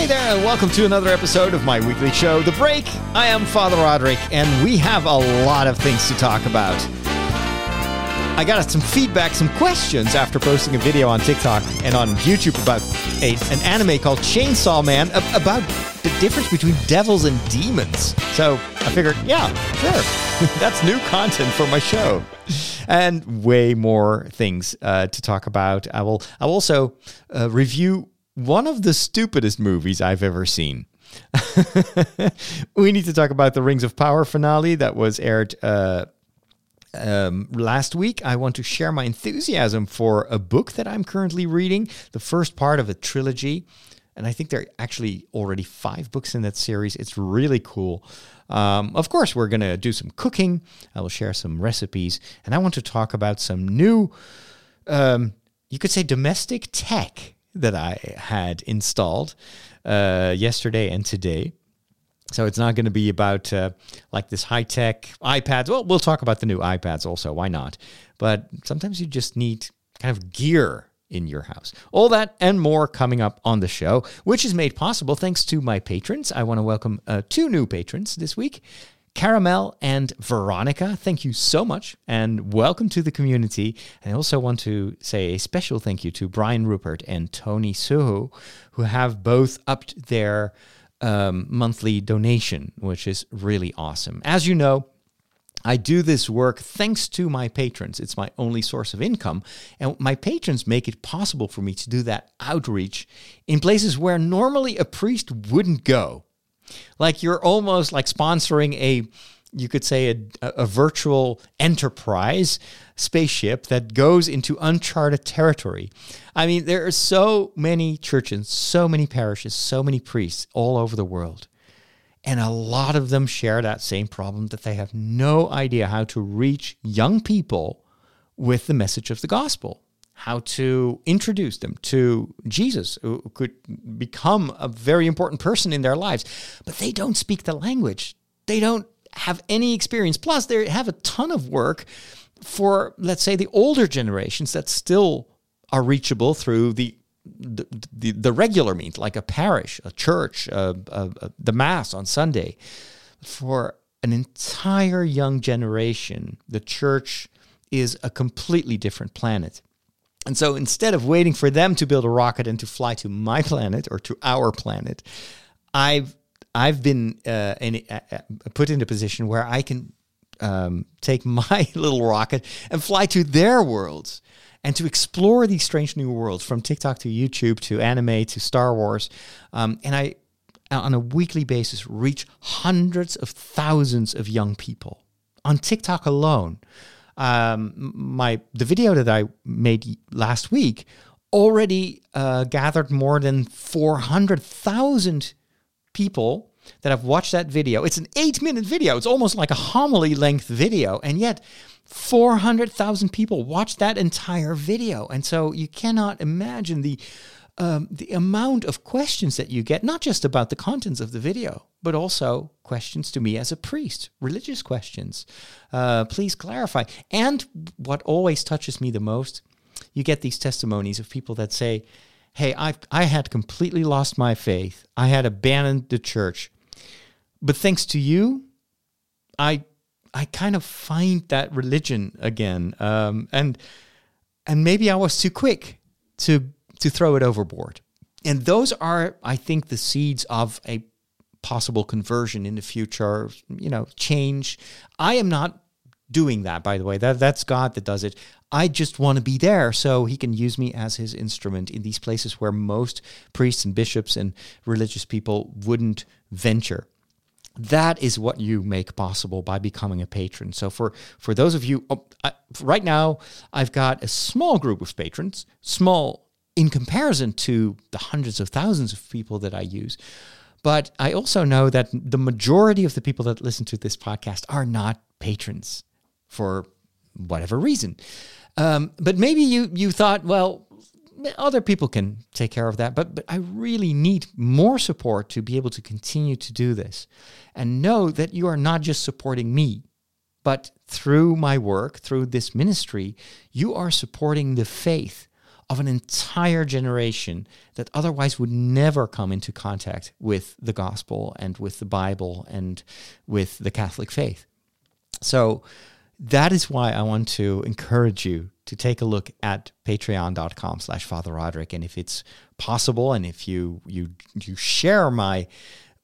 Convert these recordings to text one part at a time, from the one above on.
Hey there, and welcome to another episode of my weekly show, The Break. I am Father Roderick, and we have a lot of things to talk about. I got some feedback, some questions after posting a video on TikTok and on YouTube about a, an anime called Chainsaw Man about the difference between devils and demons. So I figured, yeah, sure, that's new content for my show, and way more things uh, to talk about. I will. I'll also uh, review one of the stupidest movies I've ever seen. we need to talk about the Rings of Power finale that was aired uh, um, last week. I want to share my enthusiasm for a book that I'm currently reading, the first part of a trilogy. And I think there are actually already five books in that series. It's really cool. Um, of course, we're going to do some cooking. I will share some recipes. And I want to talk about some new, um, you could say, domestic tech that I had installed uh, yesterday and today. So it's not going to be about uh, like this high tech iPads. Well, we'll talk about the new iPads also. Why not? But sometimes you just need kind of gear in your house. All that and more coming up on the show, which is made possible thanks to my patrons. I want to welcome uh, two new patrons this week. Caramel and Veronica, thank you so much and welcome to the community. And I also want to say a special thank you to Brian Rupert and Tony Suhu, who have both upped their um, monthly donation, which is really awesome. As you know, I do this work thanks to my patrons. It's my only source of income. And my patrons make it possible for me to do that outreach in places where normally a priest wouldn't go. Like you're almost like sponsoring a you could say a, a, virtual enterprise spaceship that goes into uncharted territory. I mean, there are so many churches, so many parishes, so many priests all over the world. And a lot of them share that same problem that they have no idea how to reach young people with the message of the gospel how to introduce them to Jesus, who could become a very important person in their lives. But they don't speak the language, they don't have any experience. Plus, they have a ton of work for, let's say, the older generations that still are reachable through the the, the, the regular means, like a parish, a church, the Mass on Sunday. For an entire young generation, the church is a completely different planet. And so instead of waiting for them to build a rocket and to fly to my planet or to our planet, I've I've been uh, in, uh, uh, put in a position where I can um, take my little rocket and fly to their worlds and to explore these strange new worlds from TikTok to YouTube to anime to Star Wars. Um, and I, on a weekly basis, reach hundreds of thousands of young people on TikTok alone um, my the video that I made last week already uh, gathered more than 400,000 people that have watched that video. It's an eight minute video. It's almost like a homily length video. And yet, 400,000 people watched that entire video. And so you cannot imagine the um, the amount of questions that you get, not just about the contents of the video, but also questions to me as a priest, religious questions. Uh, please clarify. And what always touches me the most, you get these testimonies of people that say, Hey, I, I had completely lost my faith. I had abandoned the church. But thanks to you, I I kind of find that religion again. Um, and and maybe I was too quick to to throw it overboard. And those are, I think, the seeds of a possible conversion in the future, you know, change. I am not doing that, by the way. That that's God that does it. I just want to be there so he can use me as his instrument in these places where most priests and bishops and religious people wouldn't venture. That is what you make possible by becoming a patron. So for for those of you oh, I, right now, I've got a small group of patrons, small in comparison to the hundreds of thousands of people that I use. But I also know that the majority of the people that listen to this podcast are not patrons for whatever reason. Um, but maybe you you thought, well, other people can take care of that. But but I really need more support to be able to continue to do this, and know that you are not just supporting me, but through my work, through this ministry, you are supporting the faith of an entire generation that otherwise would never come into contact with the gospel and with the Bible and with the Catholic faith. So that is why I want to encourage you to take a look at patreon.com slash Father Roderick. And if it's possible and if you you you share my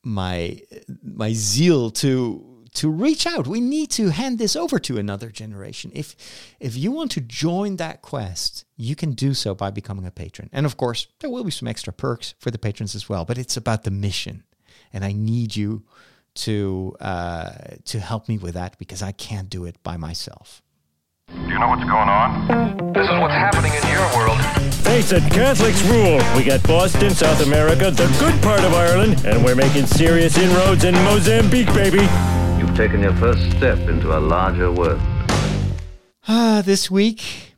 my my zeal to to reach out. We need to hand this over to another generation. If if you want to join that quest, you can do so by becoming a patron. And of course, there will be some extra perks for the patrons as well. But it's about the mission, and I need you to uh, to help me with that because I can't do it by myself. Do you know what's going on? This is what's happening in your world. Face it, Catholics rule. We got Boston, South America, the good part of Ireland, and we're making serious inroads in Mozambique, baby. Taken your first step into a larger world. Ah, this week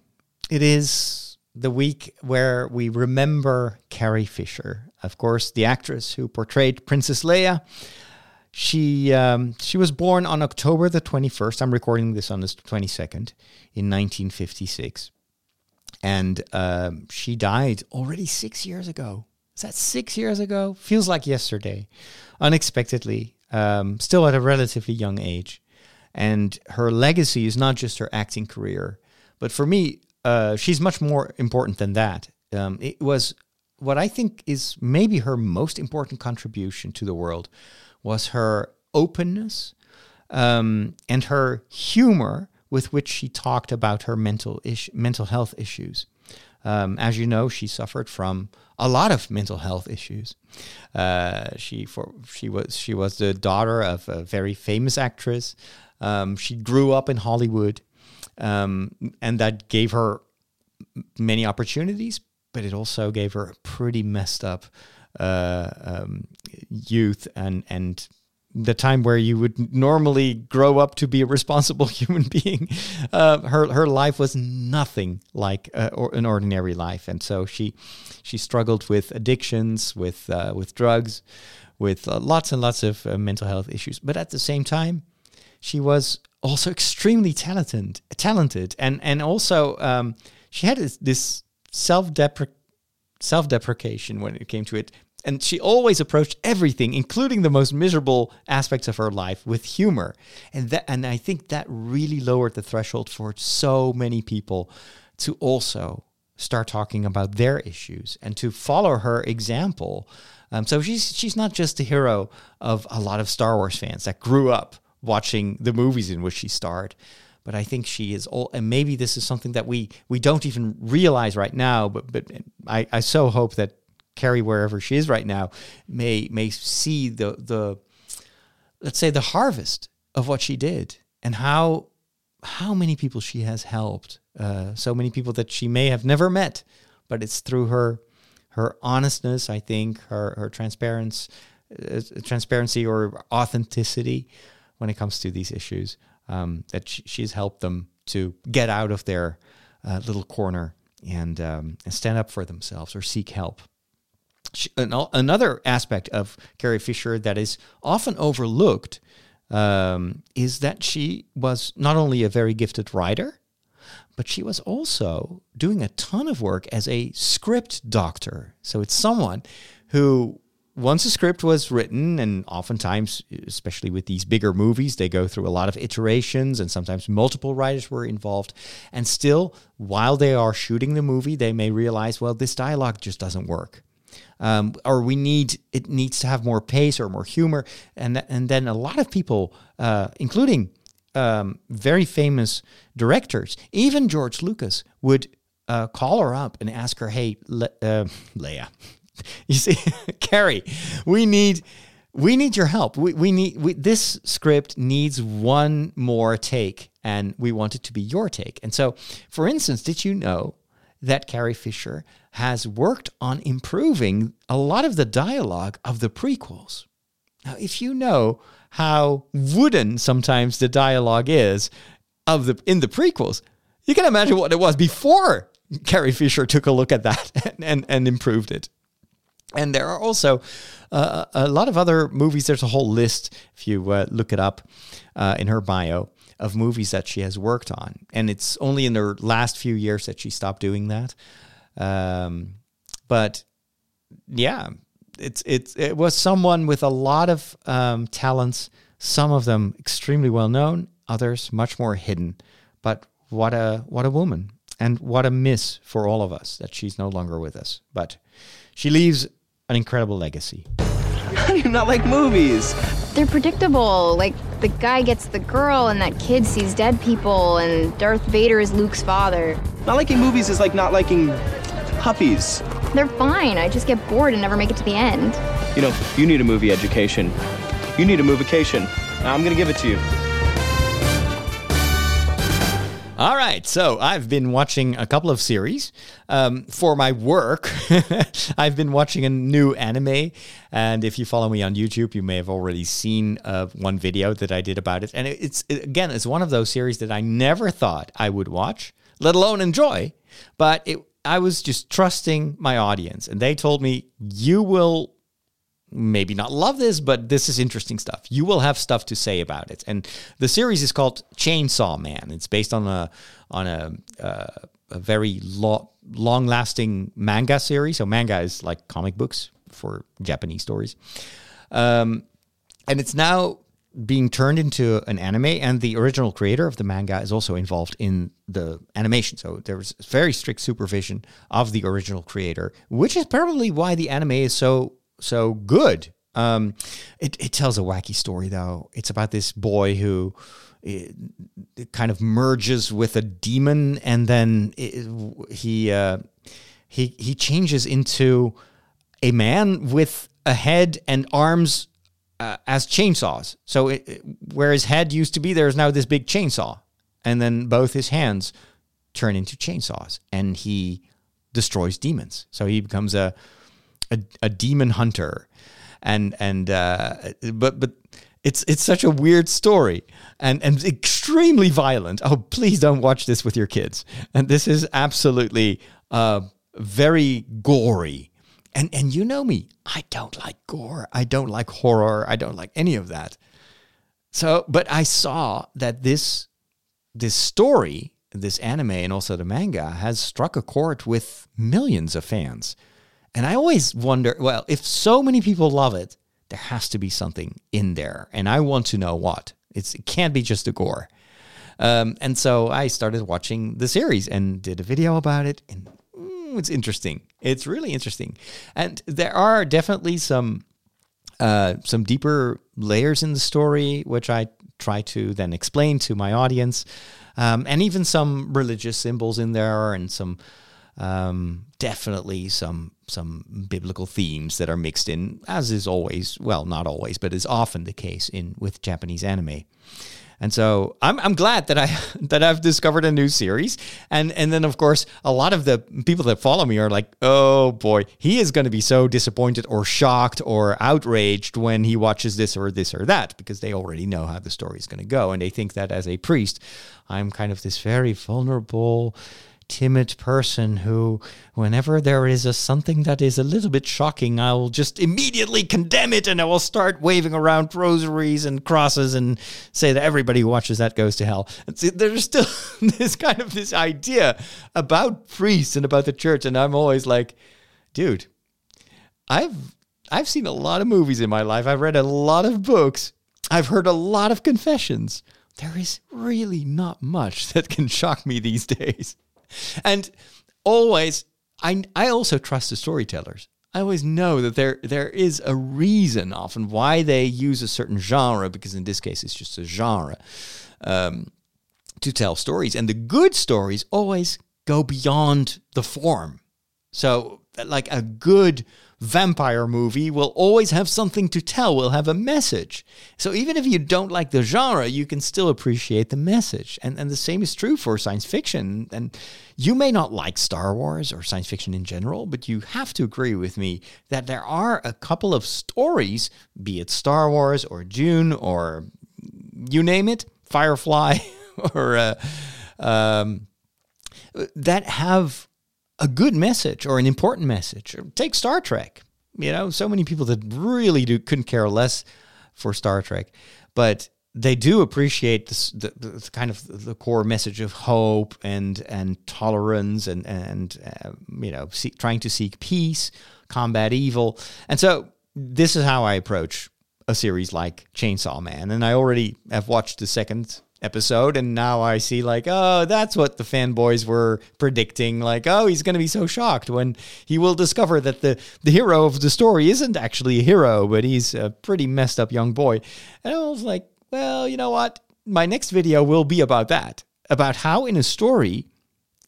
it is the week where we remember Carrie Fisher, of course, the actress who portrayed Princess Leia. She um, she was born on October the 21st. I'm recording this on the 22nd in 1956. And um, she died already six years ago. Is that six years ago? Feels like yesterday. Unexpectedly, um, still at a relatively young age. And her legacy is not just her acting career, but for me, uh, she's much more important than that. Um, it was what I think is maybe her most important contribution to the world was her openness um, and her humor with which she talked about her mental ish- mental health issues. Um, as you know, she suffered from a lot of mental health issues. Uh, she for she was she was the daughter of a very famous actress. Um, she grew up in Hollywood, um, and that gave her many opportunities, but it also gave her a pretty messed up uh, um, youth and and the time where you would normally grow up to be a responsible human being. Uh, her her life was nothing like uh, or an ordinary life, and so she she struggled with addictions, with uh, with drugs, with uh, lots and lots of uh, mental health issues. But at the same time, she was also extremely talented, talented, and and also um, she had this, this self self deprecation when it came to it and she always approached everything, including the most miserable aspects of her life, with humor. And that, and I think that really lowered the threshold for so many people to also start talking about their issues and to follow her example. Um, so she's she's not just a hero of a lot of Star Wars fans that grew up watching the movies in which she starred, but I think she is all. And maybe this is something that we we don't even realize right now. But but I, I so hope that Carrie wherever she is right now may may see the the let's say the harvest of what she did and how how many people she has helped uh, so many people that she may have never met but it's through her her honestness i think her her transparency uh, transparency or authenticity when it comes to these issues um, that she, she's helped them to get out of their uh, little corner and um, and stand up for themselves or seek help another aspect of Carrie Fisher that is often overlooked um, is that she was not only a very gifted writer, but she was also doing a ton of work as a script doctor. So it's someone who, once a script was written, and oftentimes, especially with these bigger movies, they go through a lot of iterations, and sometimes multiple writers were involved. And still, while they are shooting the movie, they may realize, well, this dialogue just doesn't work um, or we need it needs to have more pace or more humor, and th- and then a lot of people, uh, including um, very famous directors, even George Lucas, would uh, call her up and ask her, "Hey, Le- uh, Leia, you see, Carrie, we need." We need your help. We, we need we, this script needs one more take, and we want it to be your take. And so, for instance, did you know that Carrie Fisher has worked on improving a lot of the dialogue of the prequels. Now, if you know how wooden sometimes the dialogue is of the in the prequels, you can imagine what it was before Carrie Fisher took a look at that and, and, and improved it. And there are also uh, a lot of other movies. There's a whole list, if you uh, look it up uh, in her bio, of movies that she has worked on. And it's only in the last few years that she stopped doing that. Um, but yeah, it's it's it was someone with a lot of um, talents. Some of them extremely well known, others much more hidden. But what a what a woman, and what a miss for all of us that she's no longer with us. But she leaves an incredible legacy. How do you not like movies? They're predictable. Like the guy gets the girl, and that kid sees dead people, and Darth Vader is Luke's father. Not liking movies is like not liking puppies. They're fine. I just get bored and never make it to the end. You know, you need a movie education. You need a movication. Now I'm gonna give it to you. All right, so I've been watching a couple of series um, for my work. I've been watching a new anime, and if you follow me on YouTube, you may have already seen uh, one video that I did about it. And it's again, it's one of those series that I never thought I would watch, let alone enjoy. But it, I was just trusting my audience, and they told me you will maybe not love this, but this is interesting stuff. You will have stuff to say about it. And the series is called Chainsaw Man. It's based on a on a uh, a very lo- long lasting manga series. So manga is like comic books for Japanese stories. Um, and it's now being turned into an anime and the original creator of the manga is also involved in the animation so there's very strict supervision of the original creator which is probably why the anime is so so good. Um, it, it tells a wacky story though. It's about this boy who it, it kind of merges with a demon, and then it, he uh, he he changes into a man with a head and arms uh, as chainsaws. So it, where his head used to be, there's now this big chainsaw, and then both his hands turn into chainsaws, and he destroys demons. So he becomes a a, a demon hunter, and and uh, but but it's it's such a weird story and and extremely violent. Oh, please don't watch this with your kids. And this is absolutely uh, very gory. And and you know me, I don't like gore. I don't like horror. I don't like any of that. So, but I saw that this this story, this anime, and also the manga has struck a chord with millions of fans. And I always wonder well, if so many people love it, there has to be something in there. And I want to know what. It's, it can't be just a gore. Um, and so I started watching the series and did a video about it. And it's interesting. It's really interesting. And there are definitely some uh, some deeper layers in the story, which I try to then explain to my audience, um, and even some religious symbols in there, and some um, definitely some some biblical themes that are mixed in, as is always, well, not always, but is often the case in with Japanese anime. And so I'm, I'm glad that I that I've discovered a new series. And and then of course a lot of the people that follow me are like, oh boy, he is going to be so disappointed or shocked or outraged when he watches this or this or that, because they already know how the story is going to go. And they think that as a priest, I'm kind of this very vulnerable, timid person who, whenever there is a something that is a little bit shocking, I will just immediately condemn it and I will start waving around rosaries and crosses and say that everybody who watches that goes to hell. There's still this kind of this idea about priests and about the church, and I'm always like, dude, I've I've seen a lot of movies in my life. I've read a lot of books. I've heard a lot of confessions. There is really not much that can shock me these days. And always, I, I also trust the storytellers. I always know that there there is a reason often why they use a certain genre, because in this case it's just a genre, um, to tell stories. And the good stories always go beyond the form. So, like a good vampire movie will always have something to tell, will have a message. So even if you don't like the genre, you can still appreciate the message. And, and the same is true for science fiction. And you may not like Star Wars or science fiction in general, but you have to agree with me that there are a couple of stories, be it Star Wars or Dune or you name it, Firefly or uh, um, that have a good message or an important message. Take Star Trek. You know, so many people that really do couldn't care less for Star Trek, but they do appreciate this, the, the, kind of the core message of hope and and tolerance and and uh, you know seek, trying to seek peace, combat evil, and so this is how I approach a series like Chainsaw Man, and I already have watched the second episode and now I see like oh that's what the fanboys were predicting. Like oh he's going to be so shocked when he will discover that the the hero of the story isn't actually a hero but he's a pretty messed up young boy. And I was like well you know what? My next video will be about that about how in a story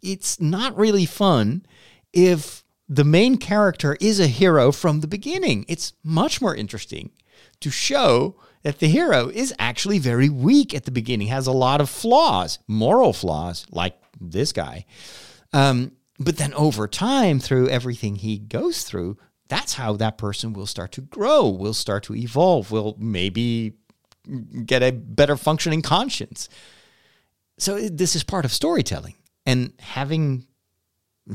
it's not really fun if the main character is a hero from the beginning. It's much more interesting to show that the hero is actually very weak at the beginning, has a lot of flaws, moral flaws, like this guy. Um, but then over time, through everything he goes through, that's how that person will start to grow, will start to evolve, will maybe get a better functioning conscience. So this is part of storytelling. And having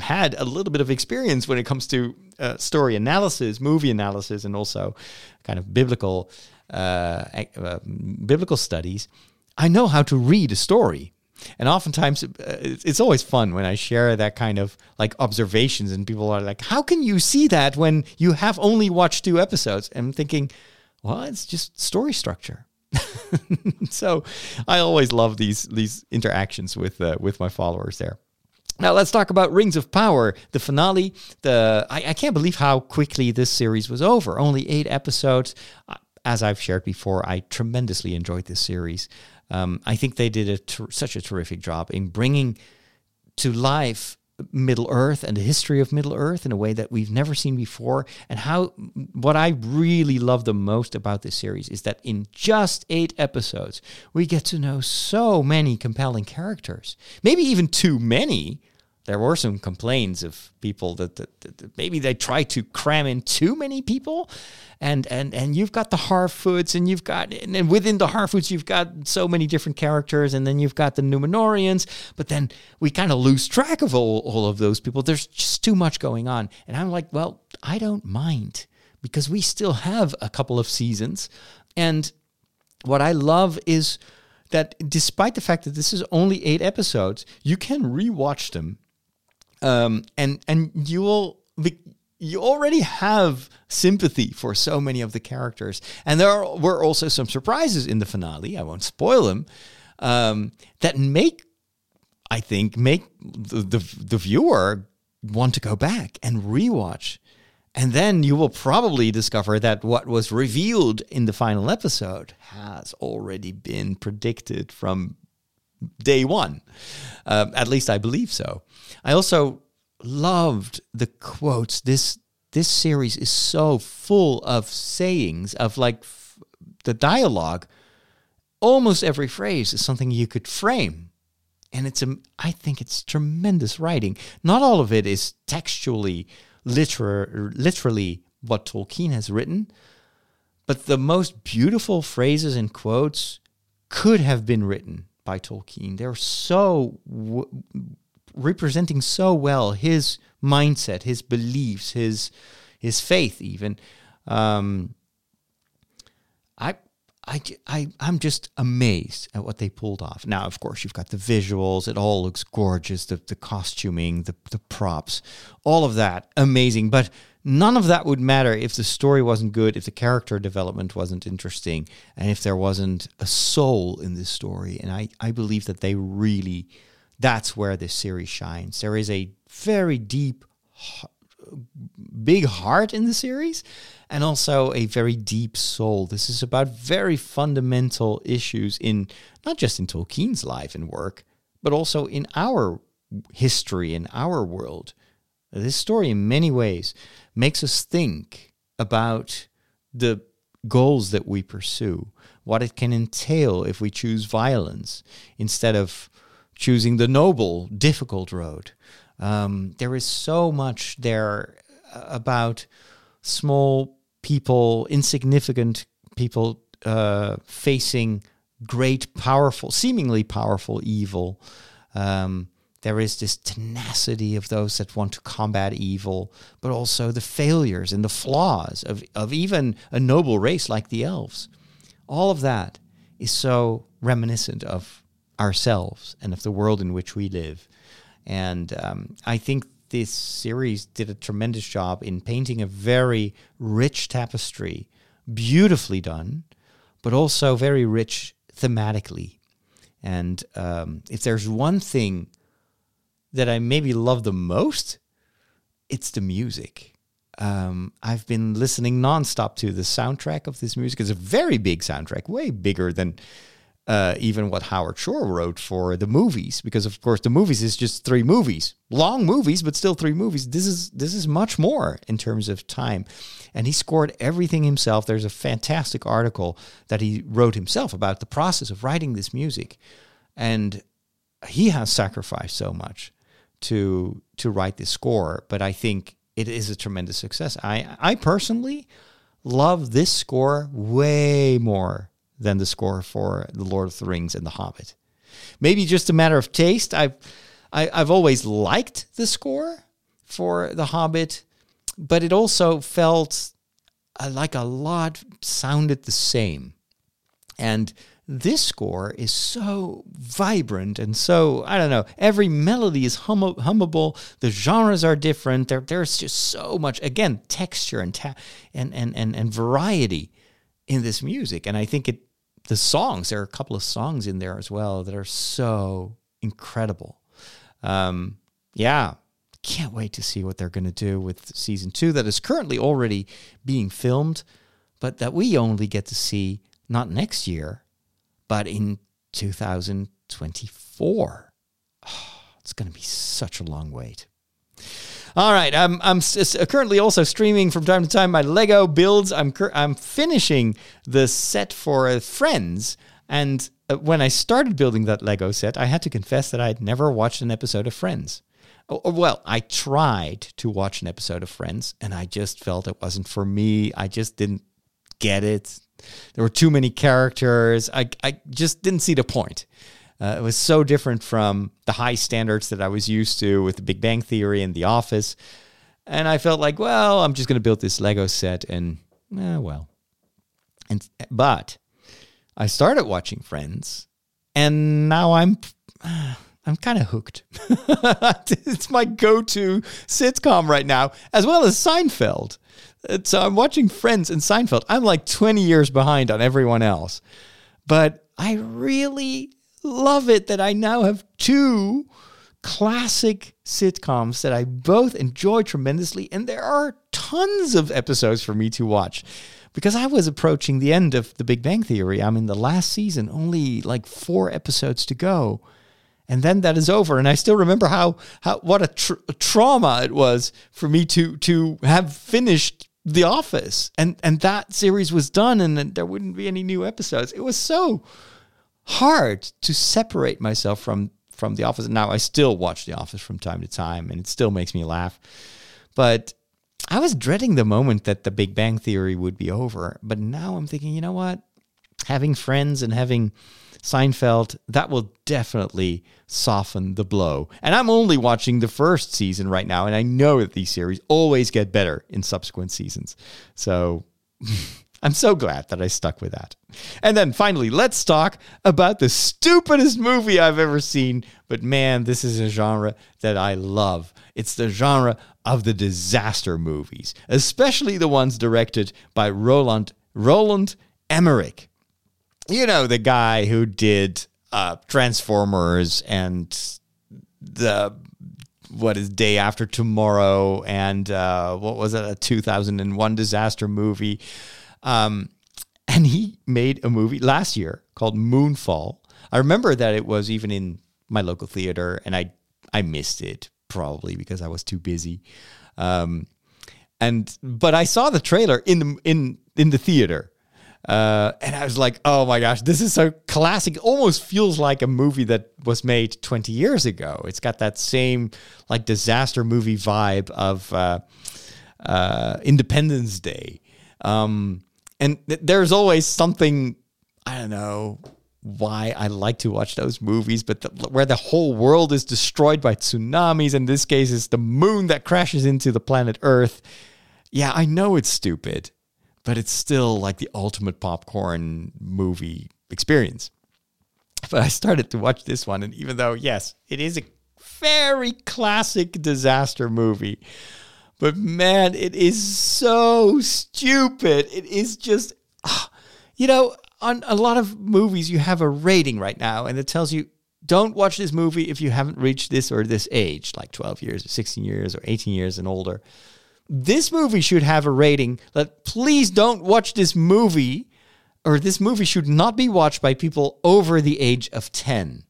had a little bit of experience when it comes to uh, story analysis, movie analysis, and also kind of biblical uh, uh, biblical studies, I know how to read a story. And oftentimes, uh, it's always fun when I share that kind of like observations, and people are like, "How can you see that when you have only watched two episodes?" And I'm thinking, well, it's just story structure. so I always love these these interactions with uh, with my followers there. Now let's talk about Rings of Power, the finale. The I, I, can't believe how quickly this series was over. Only eight episodes as I've shared before, I tremendously enjoyed this series. Um, I think they did a ter- such a terrific job in bringing to life Middle Earth and the history of Middle Earth in a way that we've never seen before. And how what I really love the most about this series is that in just eight episodes, we get to know so many compelling characters. Maybe even too many there were some complaints of people that, that, that, maybe they try to cram in too many people and and and you've got the Harfoots and you've got and within the Harfoots you've got so many different characters and then you've got the Numenoreans but then we kind of lose track of all, all of those people. There's just too much going on. And I'm like well I don't mind because we still have a couple of seasons. And what I love is that despite the fact that this is only eight episodes, you can rewatch them um, and and you will you already have sympathy for so many of the characters, and there were also some surprises in the finale. I won't spoil them. Um, that make I think make the, the the viewer want to go back and rewatch. And then you will probably discover that what was revealed in the final episode has already been predicted from day one. Uh, at least I believe so. I also loved the quotes. This this series is so full of sayings of like f- the dialogue. Almost every phrase is something you could frame, and it's a. I think it's tremendous writing. Not all of it is textually, literar- literally what Tolkien has written, but the most beautiful phrases and quotes could have been written by Tolkien. They're so w- representing so well his mindset, his beliefs, his his faith, even. Um, I, I, I, I'm just amazed at what they pulled off. Now, of course, you've got the visuals; it all looks gorgeous. The the costuming, the the props, all of that, amazing. But none of that would matter if the story wasn't good, if the character development wasn't interesting, and if there wasn't a soul in this story. And I, I believe that they really that's where this series shines. There is a very deep, big heart in the series, and also a very deep soul. This is about very fundamental issues in not just in Tolkien's life and work, but also in our history, in our world. This story, in many ways, makes us think about the goals that we pursue, what it can entail if we choose violence instead of choosing the noble, difficult road. Um, there is so much there about small people, insignificant people uh, facing great, powerful, seemingly powerful evil. Um, there is this tenacity of those that want to combat evil, but also the failures and the flaws of, of even a noble race like the elves. All of that is so reminiscent of ourselves and of the world in which we live. And um, I think this series did a tremendous job in painting a very rich tapestry, beautifully done, but also very rich thematically. And um, if there's one thing that I maybe love the most, it's the music. Um, I've been listening nonstop to the soundtrack of this music. It's a very big soundtrack, way bigger than uh, even what Howard Shore wrote for the movies, because of course the movies is just three movies, long movies, but still three movies. This is this is much more in terms of time, and he scored everything himself. There's a fantastic article that he wrote himself about the process of writing this music, and he has sacrificed so much to to write this score. But I think it is a tremendous success. I I personally love this score way more than the score for The Lord of the Rings and The Hobbit. Maybe just a matter of taste. I've I, I've always liked the score for The Hobbit, but it also felt uh, like a lot sounded the same. And this score is so vibrant and so I don't know. Every melody is hum- hummable. The genres are different. There, there's just so much again texture and ta- and, and and and variety in this music. And I think it the songs there are a couple of songs in there as well that are so incredible. Um, yeah, can't wait to see what they're going to do with season two that is currently already being filmed, but that we only get to see not next year but in 2024. Oh, it's going to be such a long wait. All right, I'm I'm currently also streaming from time to time my Lego builds. I'm I'm finishing the set for Friends, and uh, when I started building that Lego set, I had to confess that I had never watched an episode of Friends. Well, I tried to watch an episode of Friends, and I just felt it wasn't for me. I just didn't get it. There were too many characters. I, I just didn't see the point. Uh, it was so different from the high standards that I was used to with the Big Bang Theory and The Office. And I felt like, well, I'm just going to build this Lego set and, eh, well. And but I started watching Friends, and now I'm I'm kind of hooked. it's my go-to sitcom right now, as well as Seinfeld. So I'm watching Friends and Seinfeld. I'm like 20 years behind on everyone else. But I really love it that I now have two classic sitcoms that I both enjoy tremendously. And there are tons of episodes for me to watch because I was approaching the end of The Big Bang Theory. I'm in the last season, only like four episodes to go. And then that is over, and I still remember how how what a, tra- a trauma it was for me to to have finished the Office, and and that series was done, and there wouldn't be any new episodes. It was so hard to separate myself from from The Office. Now I still watch The Office from time to time, and it still makes me laugh. But I was dreading the moment that The Big Bang Theory would be over. But now I'm thinking, you know what? Having friends and having Seinfeld, that will definitely soften the blow. And I'm only watching the first season right now, and I know that these series always get better in subsequent seasons. So I'm so glad that I stuck with that. And then finally, let's talk about the stupidest movie I've ever seen. But man, this is a genre that I love. It's the genre of the disaster movies, especially the ones directed by Roland Roland Emmerich you know, the guy who did uh, Transformers and the what is Day After Tomorrow and uh, what was it, a 2001 disaster movie. Um, and he made a movie last year called Moonfall. I remember that it was even in my local theater, and I I missed it probably because I was too busy. Um, and but I saw the trailer in the in in the theater uh, and I was like, oh my gosh, this is so classic. It almost feels like a movie that was made 20 years ago. It's got that same like disaster movie vibe of uh, uh, Independence Day. Um, and th- there's always something, I don't know why I like to watch those movies, but the, where the whole world is destroyed by tsunamis. In this case, it's the moon that crashes into the planet Earth. Yeah, I know it's stupid but it's still like the ultimate popcorn movie experience. But I started to watch this one, and even though, yes, it is a very classic disaster movie, but man, it is so stupid. It is just, ah, you know, on a lot of movies, you have a rating right now, and it tells you don't watch this movie if you haven't reached this or this age, like 12 years or 16 years or 18 years and older. This movie should have a rating that please don't watch this movie, or this movie should not be watched by people over the age of 10.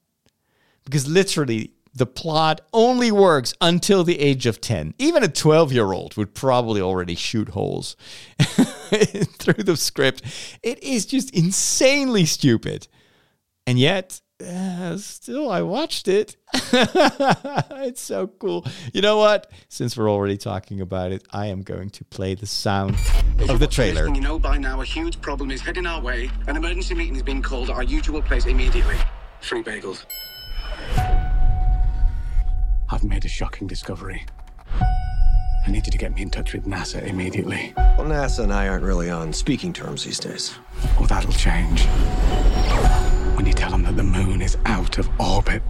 Because literally, the plot only works until the age of 10. Even a 12 year old would probably already shoot holes through the script. It is just insanely stupid. And yet, uh, still, I watched it. it's so cool. You know what? Since we're already talking about it, I am going to play the sound of the trailer. You know by now a huge problem is heading our way. An emergency meeting is being called at our usual place immediately. Free bagels. I've made a shocking discovery. I need you to get me in touch with NASA immediately. Well, NASA and I aren't really on speaking terms these days. Well, that'll change. When you tell them that the moon is out of orbit.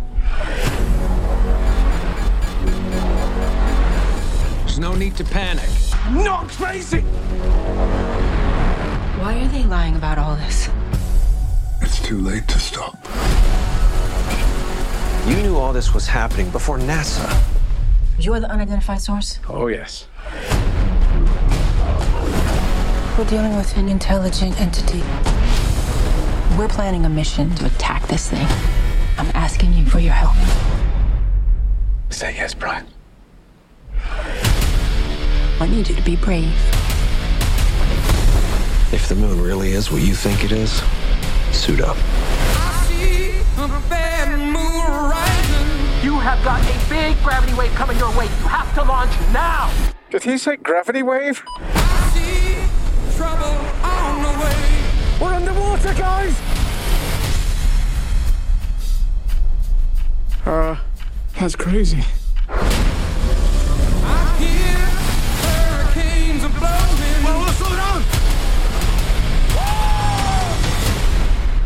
There's no need to panic. Not crazy! Why are they lying about all this? It's too late to stop. You knew all this was happening before NASA. You're the unidentified source? Oh, yes. We're dealing with an intelligent entity. We're planning a mission to attack this thing. I'm asking you for your help. Say yes, Brian. I need you to be brave. If the moon really is what you think it is, suit up. You have got a big gravity wave coming your way. You have to launch now. Did he say gravity wave? We're underwater, guys! Uh, that's crazy. Whoa, slow down.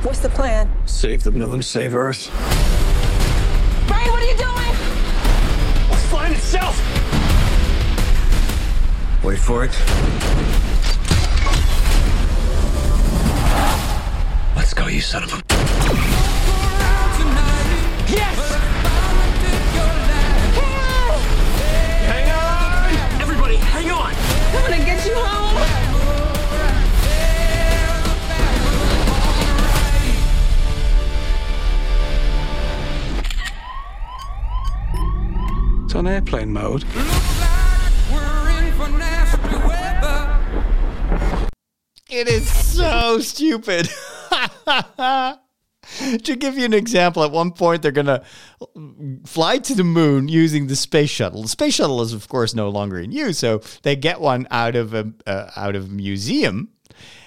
What's the plan? Save the moon, save Earth. Wait for it. Let's go, you son of a. Yes. Hang on. Everybody, hang on. I'm gonna get you home. It's on airplane mode. It is so stupid. to give you an example, at one point they're going to fly to the moon using the space shuttle. The space shuttle is, of course, no longer in use, so they get one out of a uh, out of a museum,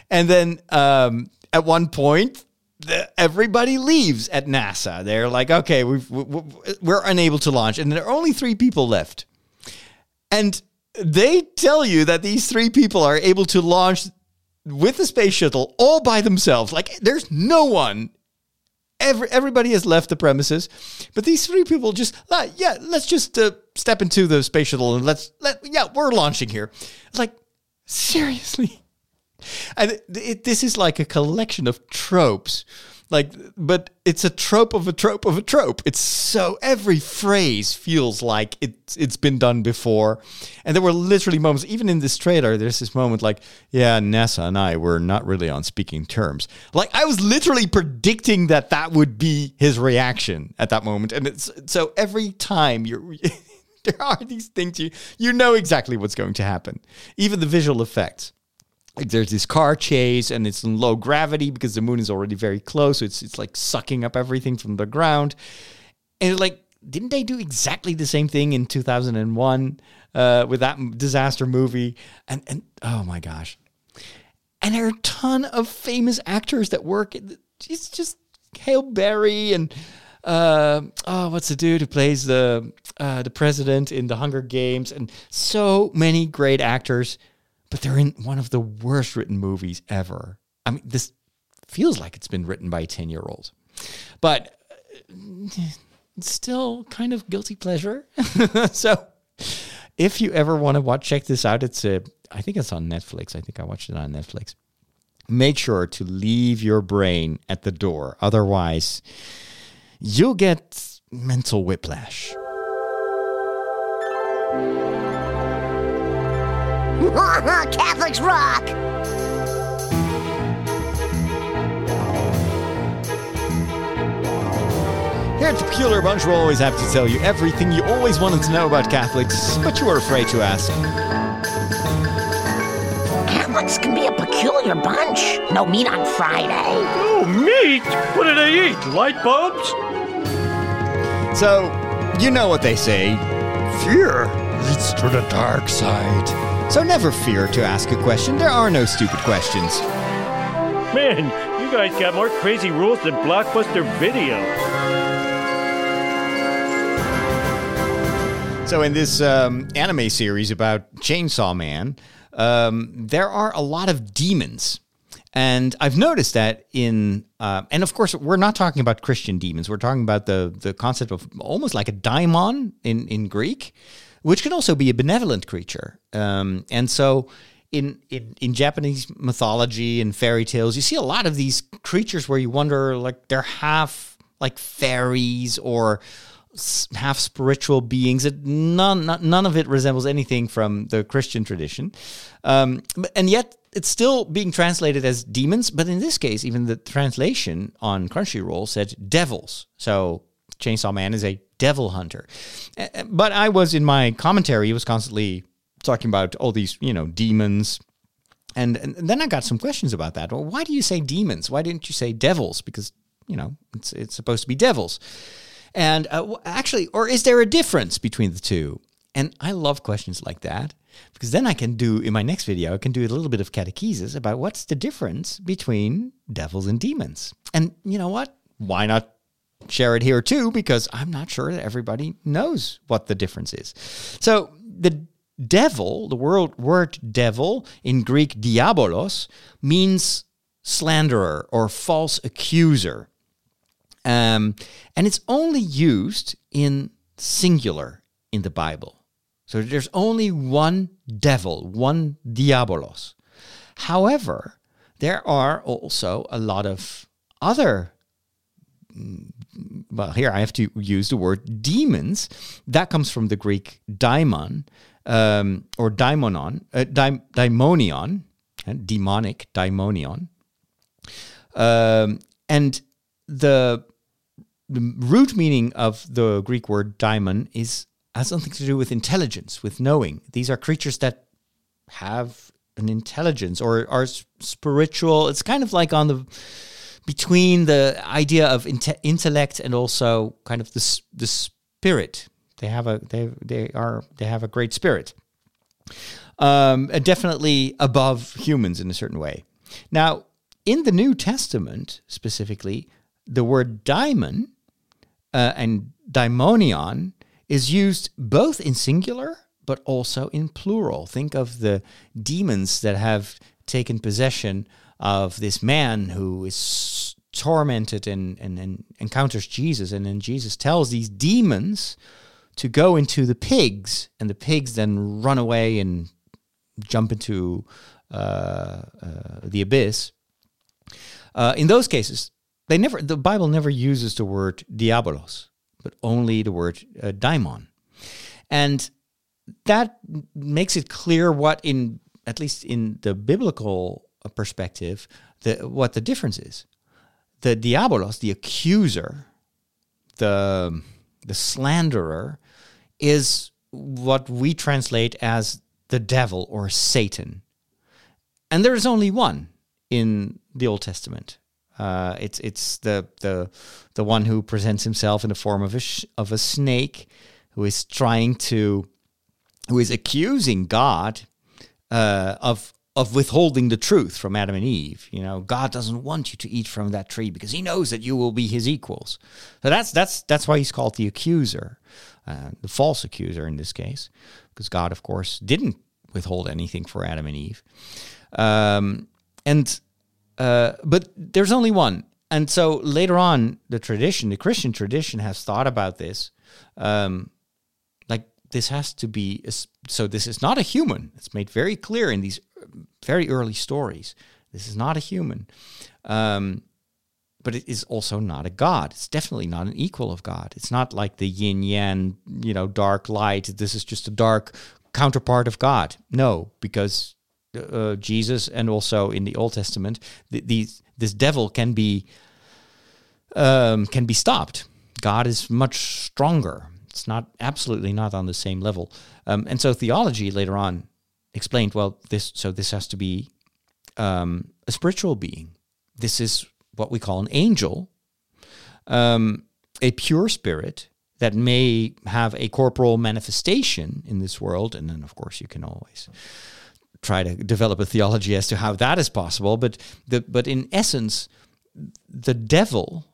and then um, at one point. The, everybody leaves at NASA. They're like, okay, we- we're unable to launch, and there are only three people left. And they tell you that these three people are able to launch with the space shuttle all by themselves. Like there's no one. Every, everybody has left the premises, but these three people just uh, yeah, let's just uh, step into the space shuttle and let's let yeah, we're launching here. Like seriously. And it, it, this is like a collection of tropes. Like, but it's a trope of a trope of a trope. It's so every phrase feels like it's it's been done before, and there were literally moments, even in this trailer. There's this moment like, yeah, NASA and I were not really on speaking terms. Like, I was literally predicting that that would be his reaction at that moment, and it's so every time you're. there are these things you you know exactly what's going to happen. Even the visual effects like there's this car chase and it's in low gravity because the moon is already very close so it's it's like sucking up everything from the ground. And like didn't they do exactly the same thing in 2001 uh, with that disaster movie? And and oh my gosh. And there are a ton of famous actors that work it's just Halle Berry and uh, oh what's the dude who plays the uh, the president in the Hunger Games? And so many great actors but they're in one of the worst written movies ever. I mean, this feels like it's been written by a 10 year old. But uh, still kind of guilty pleasure. so if you ever want to watch, check this out. It's a, I think it's on Netflix. I think I watched it on Netflix. Make sure to leave your brain at the door. Otherwise, you'll get mental whiplash. Catholics rock! Here at the Peculiar Bunch, we'll always have to tell you everything you always wanted to know about Catholics, but you were afraid to ask. Catholics can be a peculiar bunch. No meat on Friday. Oh, meat? What do they eat? Light bulbs? So, you know what they say fear leads to the dark side. So never fear to ask a question. There are no stupid questions. Man, you guys got more crazy rules than Blockbuster Video. So, in this um, anime series about Chainsaw Man, um, there are a lot of demons. And I've noticed that in, uh, and of course, we're not talking about Christian demons. We're talking about the the concept of almost like a daimon in in Greek, which can also be a benevolent creature. Um, and so, in, in in Japanese mythology and fairy tales, you see a lot of these creatures where you wonder, like they're half like fairies or half spiritual beings. That none none of it resembles anything from the Christian tradition, um, and yet it's still being translated as demons. But in this case, even the translation on Crunchyroll said devils. So Chainsaw Man is a devil hunter. But I was in my commentary, he was constantly talking about all these, you know, demons. And, and then I got some questions about that. Well, why do you say demons? Why didn't you say devils? Because, you know, it's, it's supposed to be devils. And uh, actually, or is there a difference between the two? And I love questions like that because then I can do in my next video, I can do a little bit of catechesis about what's the difference between devils and demons. And you know what? Why not share it here too? Because I'm not sure that everybody knows what the difference is. So the devil, the word, word devil in Greek diabolos, means slanderer or false accuser. Um, and it's only used in singular in the Bible. So there's only one devil, one diabolos. However, there are also a lot of other well, here I have to use the word demons. That comes from the Greek daimon um, or daimonon, uh, daimonion, demonic daimonion. Um, and the, the root meaning of the Greek word daimon is has something to do with intelligence, with knowing. These are creatures that have an intelligence or are spiritual. It's kind of like on the between the idea of inte- intellect and also kind of the the spirit. They have a they they are they have a great spirit. Um, definitely above humans in a certain way. Now, in the New Testament specifically, the word daimon uh, and daimonion is used both in singular but also in plural. Think of the demons that have taken possession of this man who is tormented and, and, and encounters Jesus. And then Jesus tells these demons to go into the pigs, and the pigs then run away and jump into uh, uh, the abyss. Uh, in those cases, they never the Bible never uses the word diabolos, but only the word uh, daimon, and that makes it clear what in at least in the biblical perspective, the, what the difference is. The diabolos, the accuser, the, the slanderer, is what we translate as the devil or Satan. And there is only one in the Old Testament. Uh, it's it's the the the one who presents himself in the form of a sh- of a snake, who is trying to, who is accusing God uh, of of withholding the truth from Adam and Eve. You know, God doesn't want you to eat from that tree because He knows that you will be His equals. So that's that's that's why He's called the accuser, uh, the false accuser in this case, because God, of course, didn't withhold anything for Adam and Eve. Um, and uh, but there's only one. And so later on, the tradition, the Christian tradition, has thought about this. Um, like this has to be so. This is not a human. It's made very clear in these very early stories. This is not a human. Um, but it is also not a god. It's definitely not an equal of God. It's not like the yin yang, you know, dark light. This is just a dark counterpart of God. No, because uh, Jesus and also in the Old Testament, this devil can be um, can be stopped. God is much stronger. It's not absolutely not on the same level. Um, and so theology later on explained, well, this so this has to be um, a spiritual being. This is what we call an angel, um, a pure spirit that may have a corporal manifestation in this world. And then, of course, you can always try to develop a theology as to how that is possible. But the, but in essence, the devil,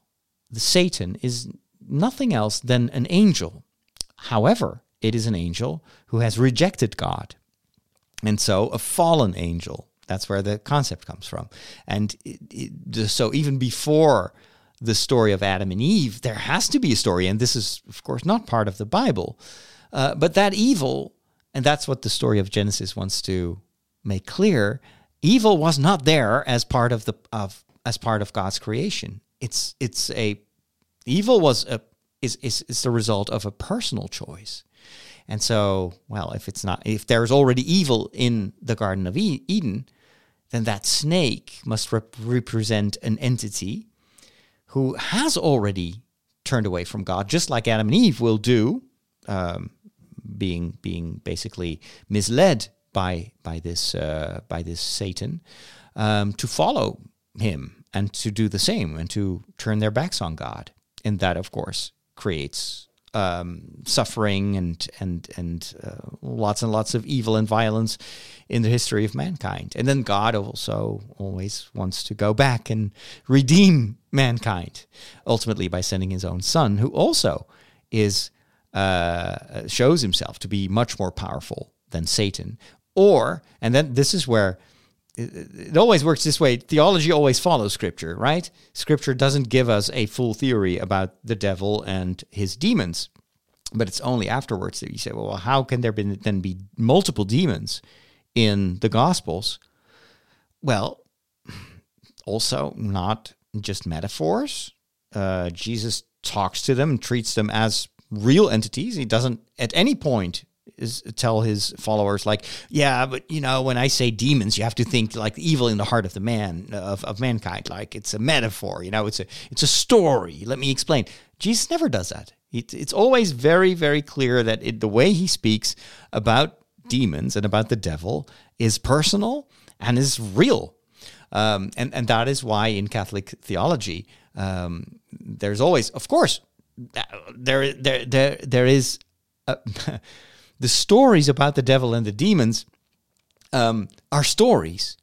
the Satan, is nothing else than an angel. However, it is an angel who has rejected God. And so a fallen angel. That's where the concept comes from. And it, it, so even before the story of Adam and Eve, there has to be a story. And this is, of course, not part of the Bible. Uh, but that evil, and that's what the story of Genesis wants to make clear, evil was not there as part of the of as part of God's creation. It's it's a evil was a is is, is the result of a personal choice. And so, well, if it's not if there's already evil in the Garden of Eden, then that snake must rep- represent an entity who has already turned away from God, just like Adam and Eve will do, um, being being basically misled by by this uh, by this Satan, um, to follow him and to do the same and to turn their backs on God, and that of course creates um, suffering and and and uh, lots and lots of evil and violence in the history of mankind. And then God also always wants to go back and redeem mankind, ultimately by sending His own Son, who also is uh, shows himself to be much more powerful than Satan. Or, and then this is where it always works this way. Theology always follows scripture, right? Scripture doesn't give us a full theory about the devil and his demons, but it's only afterwards that you say, well, how can there be, then be multiple demons in the Gospels? Well, also not just metaphors. Uh, Jesus talks to them and treats them as real entities. He doesn't at any point is tell his followers like, yeah, but you know, when I say demons, you have to think like evil in the heart of the man of, of mankind. Like it's a metaphor, you know, it's a it's a story. Let me explain. Jesus never does that. It, it's always very very clear that it, the way he speaks about demons and about the devil is personal and is real. Um, and and that is why in Catholic theology, um, there's always, of course, there there there there is. A, the stories about the devil and the demons um, are stories,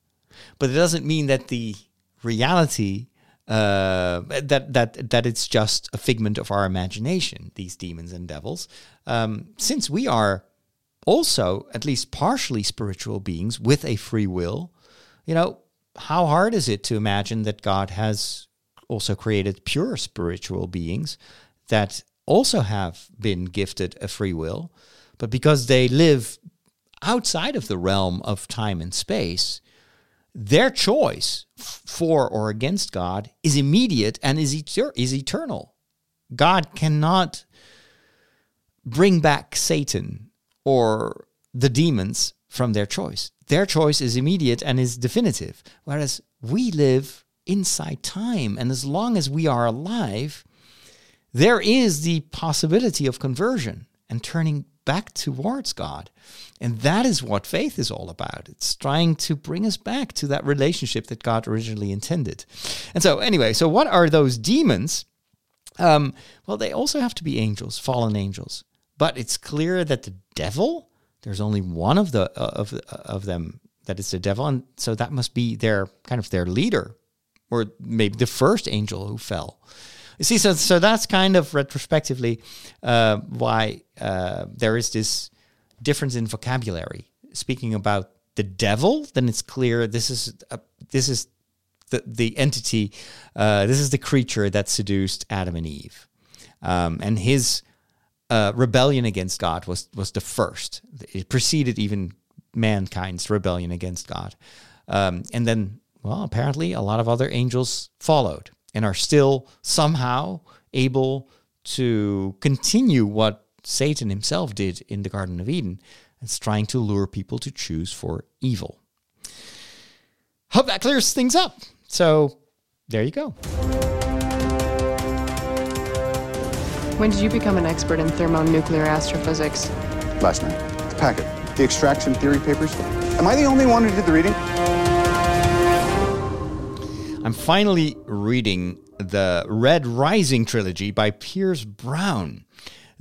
but it doesn't mean that the reality uh, that that that it's just a figment of our imagination. These demons and devils, um, since we are also at least partially spiritual beings with a free will, you know, how hard is it to imagine that God has also created pure spiritual beings that also have been gifted a free will? But because they live outside of the realm of time and space, their choice for or against God is immediate and is, eter- is eternal. God cannot bring back Satan or the demons from their choice. Their choice is immediate and is definitive, whereas we live inside time. And as long as we are alive, there is the possibility of conversion and turning back towards God. And that is what faith is all about. It's trying to bring us back to that relationship that God originally intended. And so, anyway, so what are those demons? Um, well, they also have to be angels, fallen angels. But it's clear that the devil, there's only one of the uh, of of them that is the devil, and so that must be their kind of their leader, or maybe the first angel who fell. You see, so so that's kind of retrospectively uh, why uh, there is this difference in vocabulary. Speaking about the devil, then it's clear this is a, this is the the entity. Uh, this is the creature that seduced Adam and Eve, um, and his uh, rebellion against God was was the first. It preceded even mankind's rebellion against God, um, and then well, apparently a lot of other angels followed and are still somehow able to continue what Satan himself did in the Garden of Eden. It's trying to lure people to choose for evil. Hope that clears things up. So there you go. When did you become an expert in thermonuclear astrophysics? Last night. The packet. The extraction theory papers. Am I the only one who did the reading? I'm finally reading the Red Rising trilogy by Pierce Brown.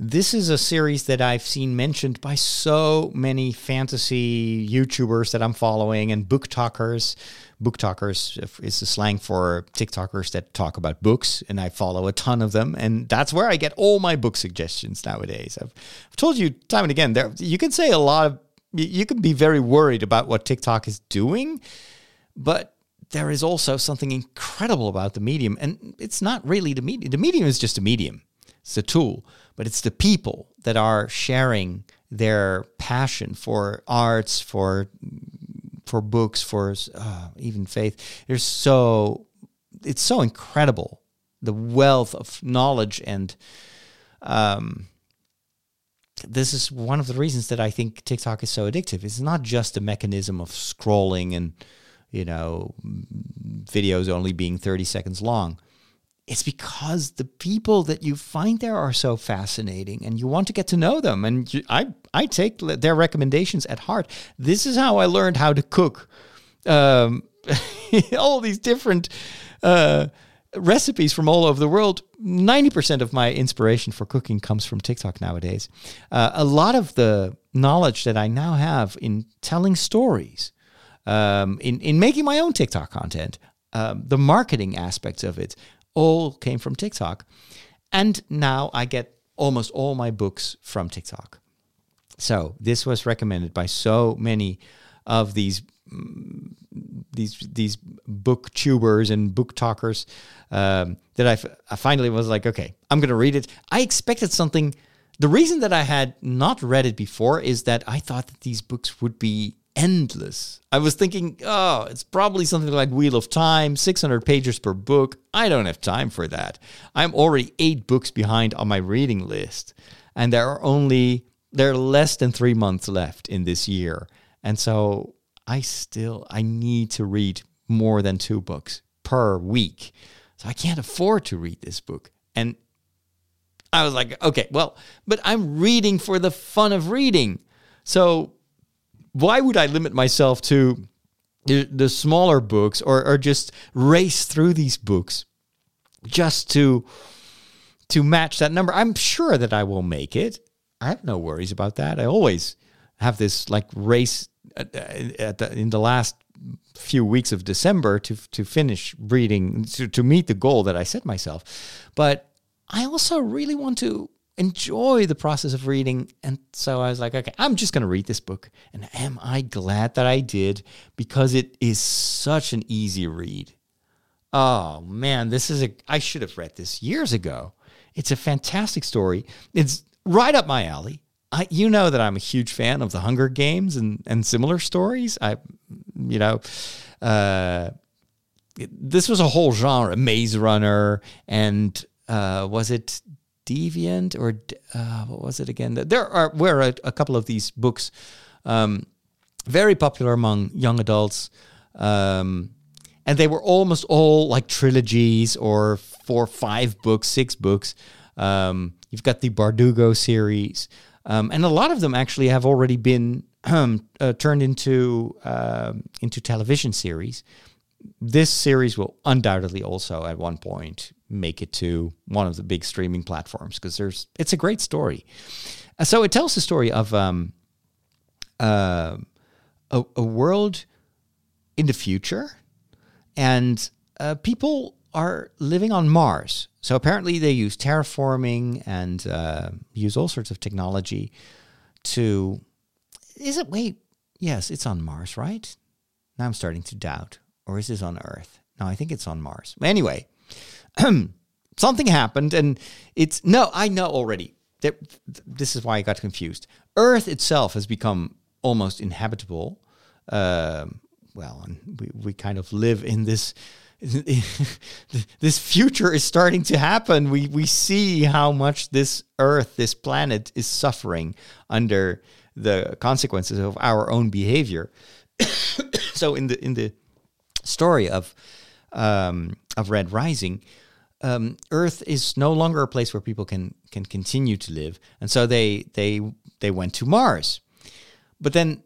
This is a series that I've seen mentioned by so many fantasy YouTubers that I'm following and book talkers. Book talkers is the slang for TikTokers that talk about books, and I follow a ton of them. And that's where I get all my book suggestions nowadays. I've, I've told you time and again, there you can say a lot of, you can be very worried about what TikTok is doing, but there is also something incredible about the medium. And it's not really the medium. The medium is just a medium, it's a tool, but it's the people that are sharing their passion for arts, for for books, for uh, even faith. There's so it's so incredible the wealth of knowledge and um, this is one of the reasons that I think TikTok is so addictive. It's not just a mechanism of scrolling and you know, videos only being 30 seconds long. It's because the people that you find there are so fascinating and you want to get to know them. And you, I, I take their recommendations at heart. This is how I learned how to cook. Um, all these different uh, recipes from all over the world. 90% of my inspiration for cooking comes from TikTok nowadays. Uh, a lot of the knowledge that I now have in telling stories um, in in making my own TikTok content, um, the marketing aspects of it all came from TikTok, and now I get almost all my books from TikTok. So this was recommended by so many of these mm, these these book tubers and book talkers um, that I, I finally was like, okay, I'm gonna read it. I expected something. The reason that I had not read it before is that I thought that these books would be endless. I was thinking, oh, it's probably something like Wheel of Time, 600 pages per book. I don't have time for that. I'm already eight books behind on my reading list, and there are only there are less than three months left in this year, and so I still I need to read more than two books per week. So I can't afford to read this book, and I was like, okay, well, but I'm reading for the fun of reading. So why would I limit myself to the, smaller books or, or just race through these books just to to match that number? I'm sure that I will make it. I have no worries about that. I always have this like race at, at the, in the last few weeks of December to to finish reading to, to meet the goal that I set myself. But I also really want to enjoy the process of reading. And so I was like, okay, I'm just going to read this book. And am I glad that I did because it is such an easy read. Oh man, this is a, I should have read this years ago. It's a fantastic story. It's right up my alley. I, you know that I'm a huge fan of the Hunger Games and, and similar stories. I, you know, uh, this was a whole genre, Maze Runner, and uh, was it Deviant or uh, what was it again? There are were a, a couple of these books um, very popular among young adults, um, and they were almost all like trilogies or four, five books, six books. Um, you've got the Bardugo series, um, and a lot of them actually have already been uh, turned into uh, into television series. This series will undoubtedly also at one point make it to one of the big streaming platforms because there's it's a great story. So it tells the story of um, uh, a, a, world in the future, and uh, people are living on Mars. So apparently they use terraforming and uh, use all sorts of technology to. Is it wait? Yes, it's on Mars, right? Now I'm starting to doubt, or is this on Earth? No, I think it's on Mars. Anyway, something happened, and it's no, I know already. That this is why I got confused. Earth itself has become almost inhabitable. Um, well, and we, we kind of live in this this future is starting to happen. We we see how much this Earth, this planet, is suffering under the consequences of our own behavior. so in the in the story of um, of Red Rising, um, Earth is no longer a place where people can can continue to live, and so they they they went to Mars. But then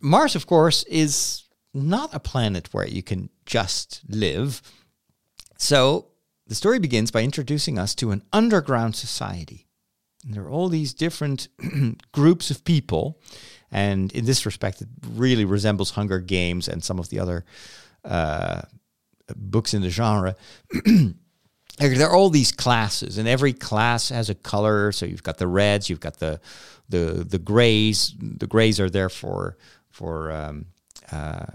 Mars, of course, is not a planet where you can just live. So the story begins by introducing us to an underground society. And there are all these different groups of people. And in this respect, it really resembles Hunger Games and some of the other uh, books in the genre. there are all these classes, and every class has a color. So you've got the reds, you've got the the the grays. The grays are there for for um, uh,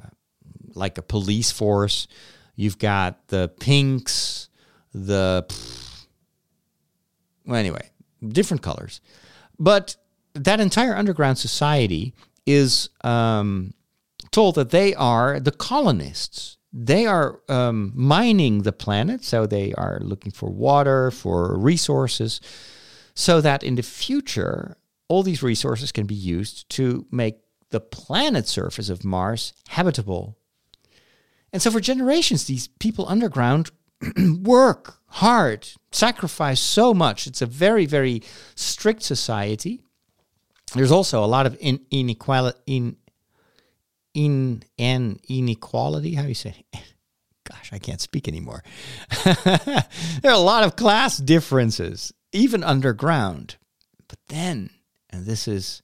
like a police force. You've got the pinks, the well, anyway, different colors. But that entire underground society is um, told that they are the colonists. They are um, mining the planet, so they are looking for water, for resources, so that in the future, all these resources can be used to make the planet surface of Mars habitable. And so, for generations, these people underground work hard, sacrifice so much. It's a very, very strict society. There's also a lot of in, inequality, in, in, and inequality. How do you say? Gosh, I can't speak anymore. there are a lot of class differences, even underground. But then, and this is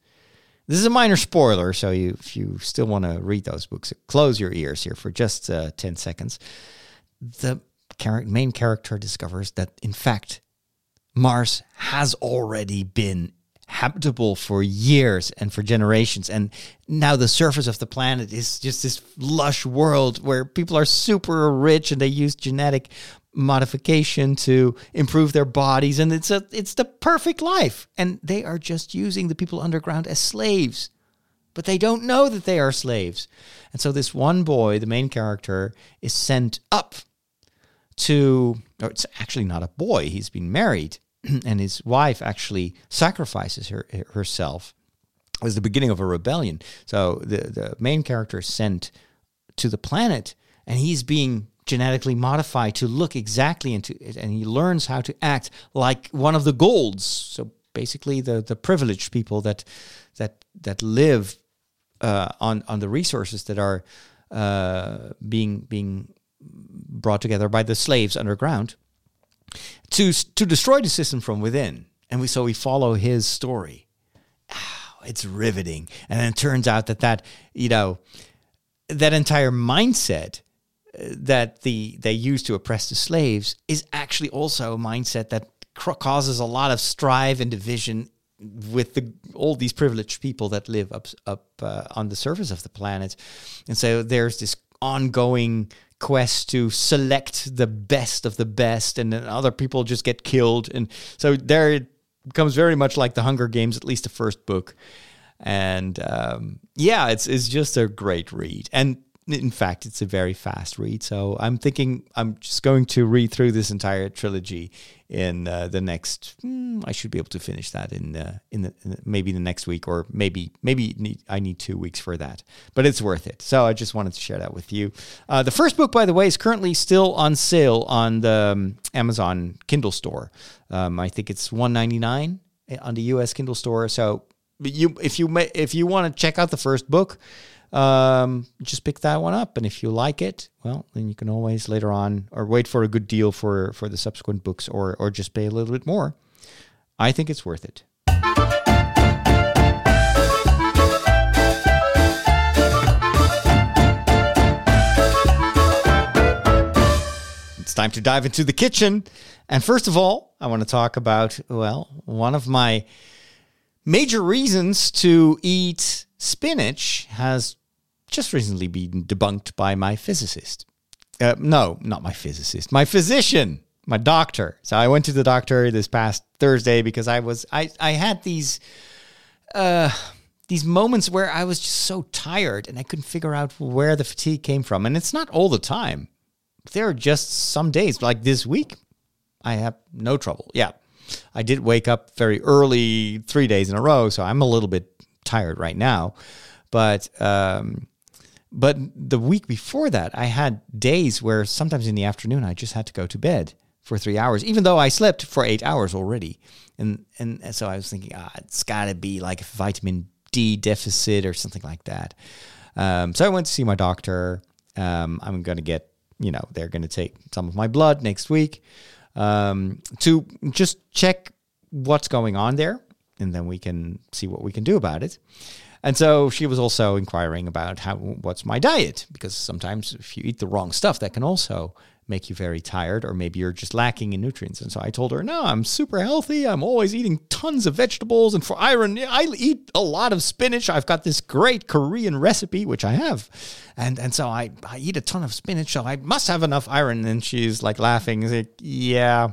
this is a minor spoiler, so you, if you still want to read those books, close your ears here for just uh, 10 seconds. The char- main character discovers that, in fact, Mars has already been habitable for years and for generations. And now the surface of the planet is just this lush world where people are super rich and they use genetic modification to improve their bodies. And it's a it's the perfect life. And they are just using the people underground as slaves but they don't know that they are slaves. And so this one boy the main character is sent up to or it's actually not a boy he's been married and his wife actually sacrifices her, herself as the beginning of a rebellion. So the the main character is sent to the planet and he's being genetically modified to look exactly into it and he learns how to act like one of the golds. So basically the the privileged people that that that live uh, on on the resources that are uh, being being brought together by the slaves underground to to destroy the system from within. And we so we follow his story. Oh, it's riveting. And then it turns out that that you know that entire mindset that the they use to oppress the slaves is actually also a mindset that causes a lot of strife and division with the all these privileged people that live up up uh, on the surface of the planet, and so there's this ongoing quest to select the best of the best, and then other people just get killed, and so there it becomes very much like the Hunger Games, at least the first book, and um, yeah, it's it's just a great read, and in fact, it's a very fast read. So I'm thinking I'm just going to read through this entire trilogy in uh, the next. Mm, I should be able to finish that in uh, in, the, in, maybe the next week, or maybe maybe need, I need two weeks for that. But it's worth it. So I just wanted to share that with you. Uh, the first book, by the way, is currently still on sale on the um, Amazon Kindle store. Um, I think it's 1.99 on the U.S. Kindle store. So you if you may, if you want to check out the first book um, just pick that one up. And if you like it, well, then you can always later on or wait for a good deal for, for the subsequent books or, or just pay a little bit more. I think it's worth it. It's time to dive into the kitchen. And first of all, I want to talk about, well, one of my major reasons to eat spinach has just recently been debunked by my physicist. Uh, no, not my physicist. My physician, my doctor. So I went to the doctor this past Thursday because I was I I had these uh these moments where I was just so tired and I couldn't figure out where the fatigue came from. And it's not all the time. There are just some days, like this week, I have no trouble. Yeah. I did wake up very early three days in a row, so I'm a little bit tired right now. But um, but the week before that, I had days where sometimes in the afternoon I just had to go to bed for three hours, even though I slept for eight hours already. And and so I was thinking, ah, it's got to be like a vitamin D deficit or something like that. Um, so I went to see my doctor. Um, I'm going to get, you know, they're going to take some of my blood next week um, to just check what's going on there, and then we can see what we can do about it. And so she was also inquiring about how what's my diet because sometimes if you eat the wrong stuff, that can also make you very tired, or maybe you're just lacking in nutrients. And so I told her, no, I'm super healthy. I'm always eating tons of vegetables. And for iron, I eat a lot of spinach. I've got this great Korean recipe, which I have. And, and so I, I eat a ton of spinach. So I must have enough iron. And she's like laughing. like, yeah,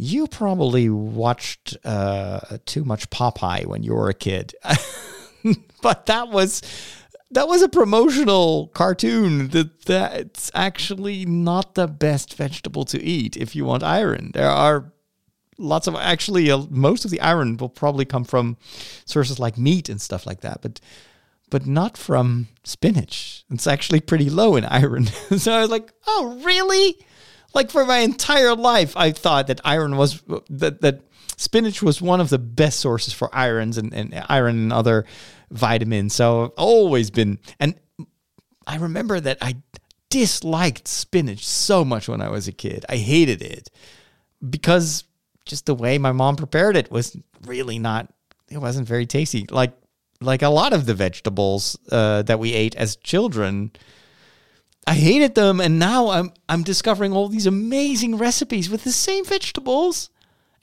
you probably watched uh, too much Popeye when you were a kid. but that was that was a promotional cartoon that that's actually not the best vegetable to eat if you want iron. There are lots of actually uh, most of the iron will probably come from sources like meat and stuff like that, but but not from spinach. It's actually pretty low in iron. so I was like, "Oh, really?" Like for my entire life I thought that iron was that that spinach was one of the best sources for irons and, and iron and other vitamins. So I've always been, and I remember that I disliked spinach so much when I was a kid. I hated it because just the way my mom prepared it was really not, it wasn't very tasty. Like, like a lot of the vegetables uh, that we ate as children. I hated them, and now I'm I'm discovering all these amazing recipes with the same vegetables,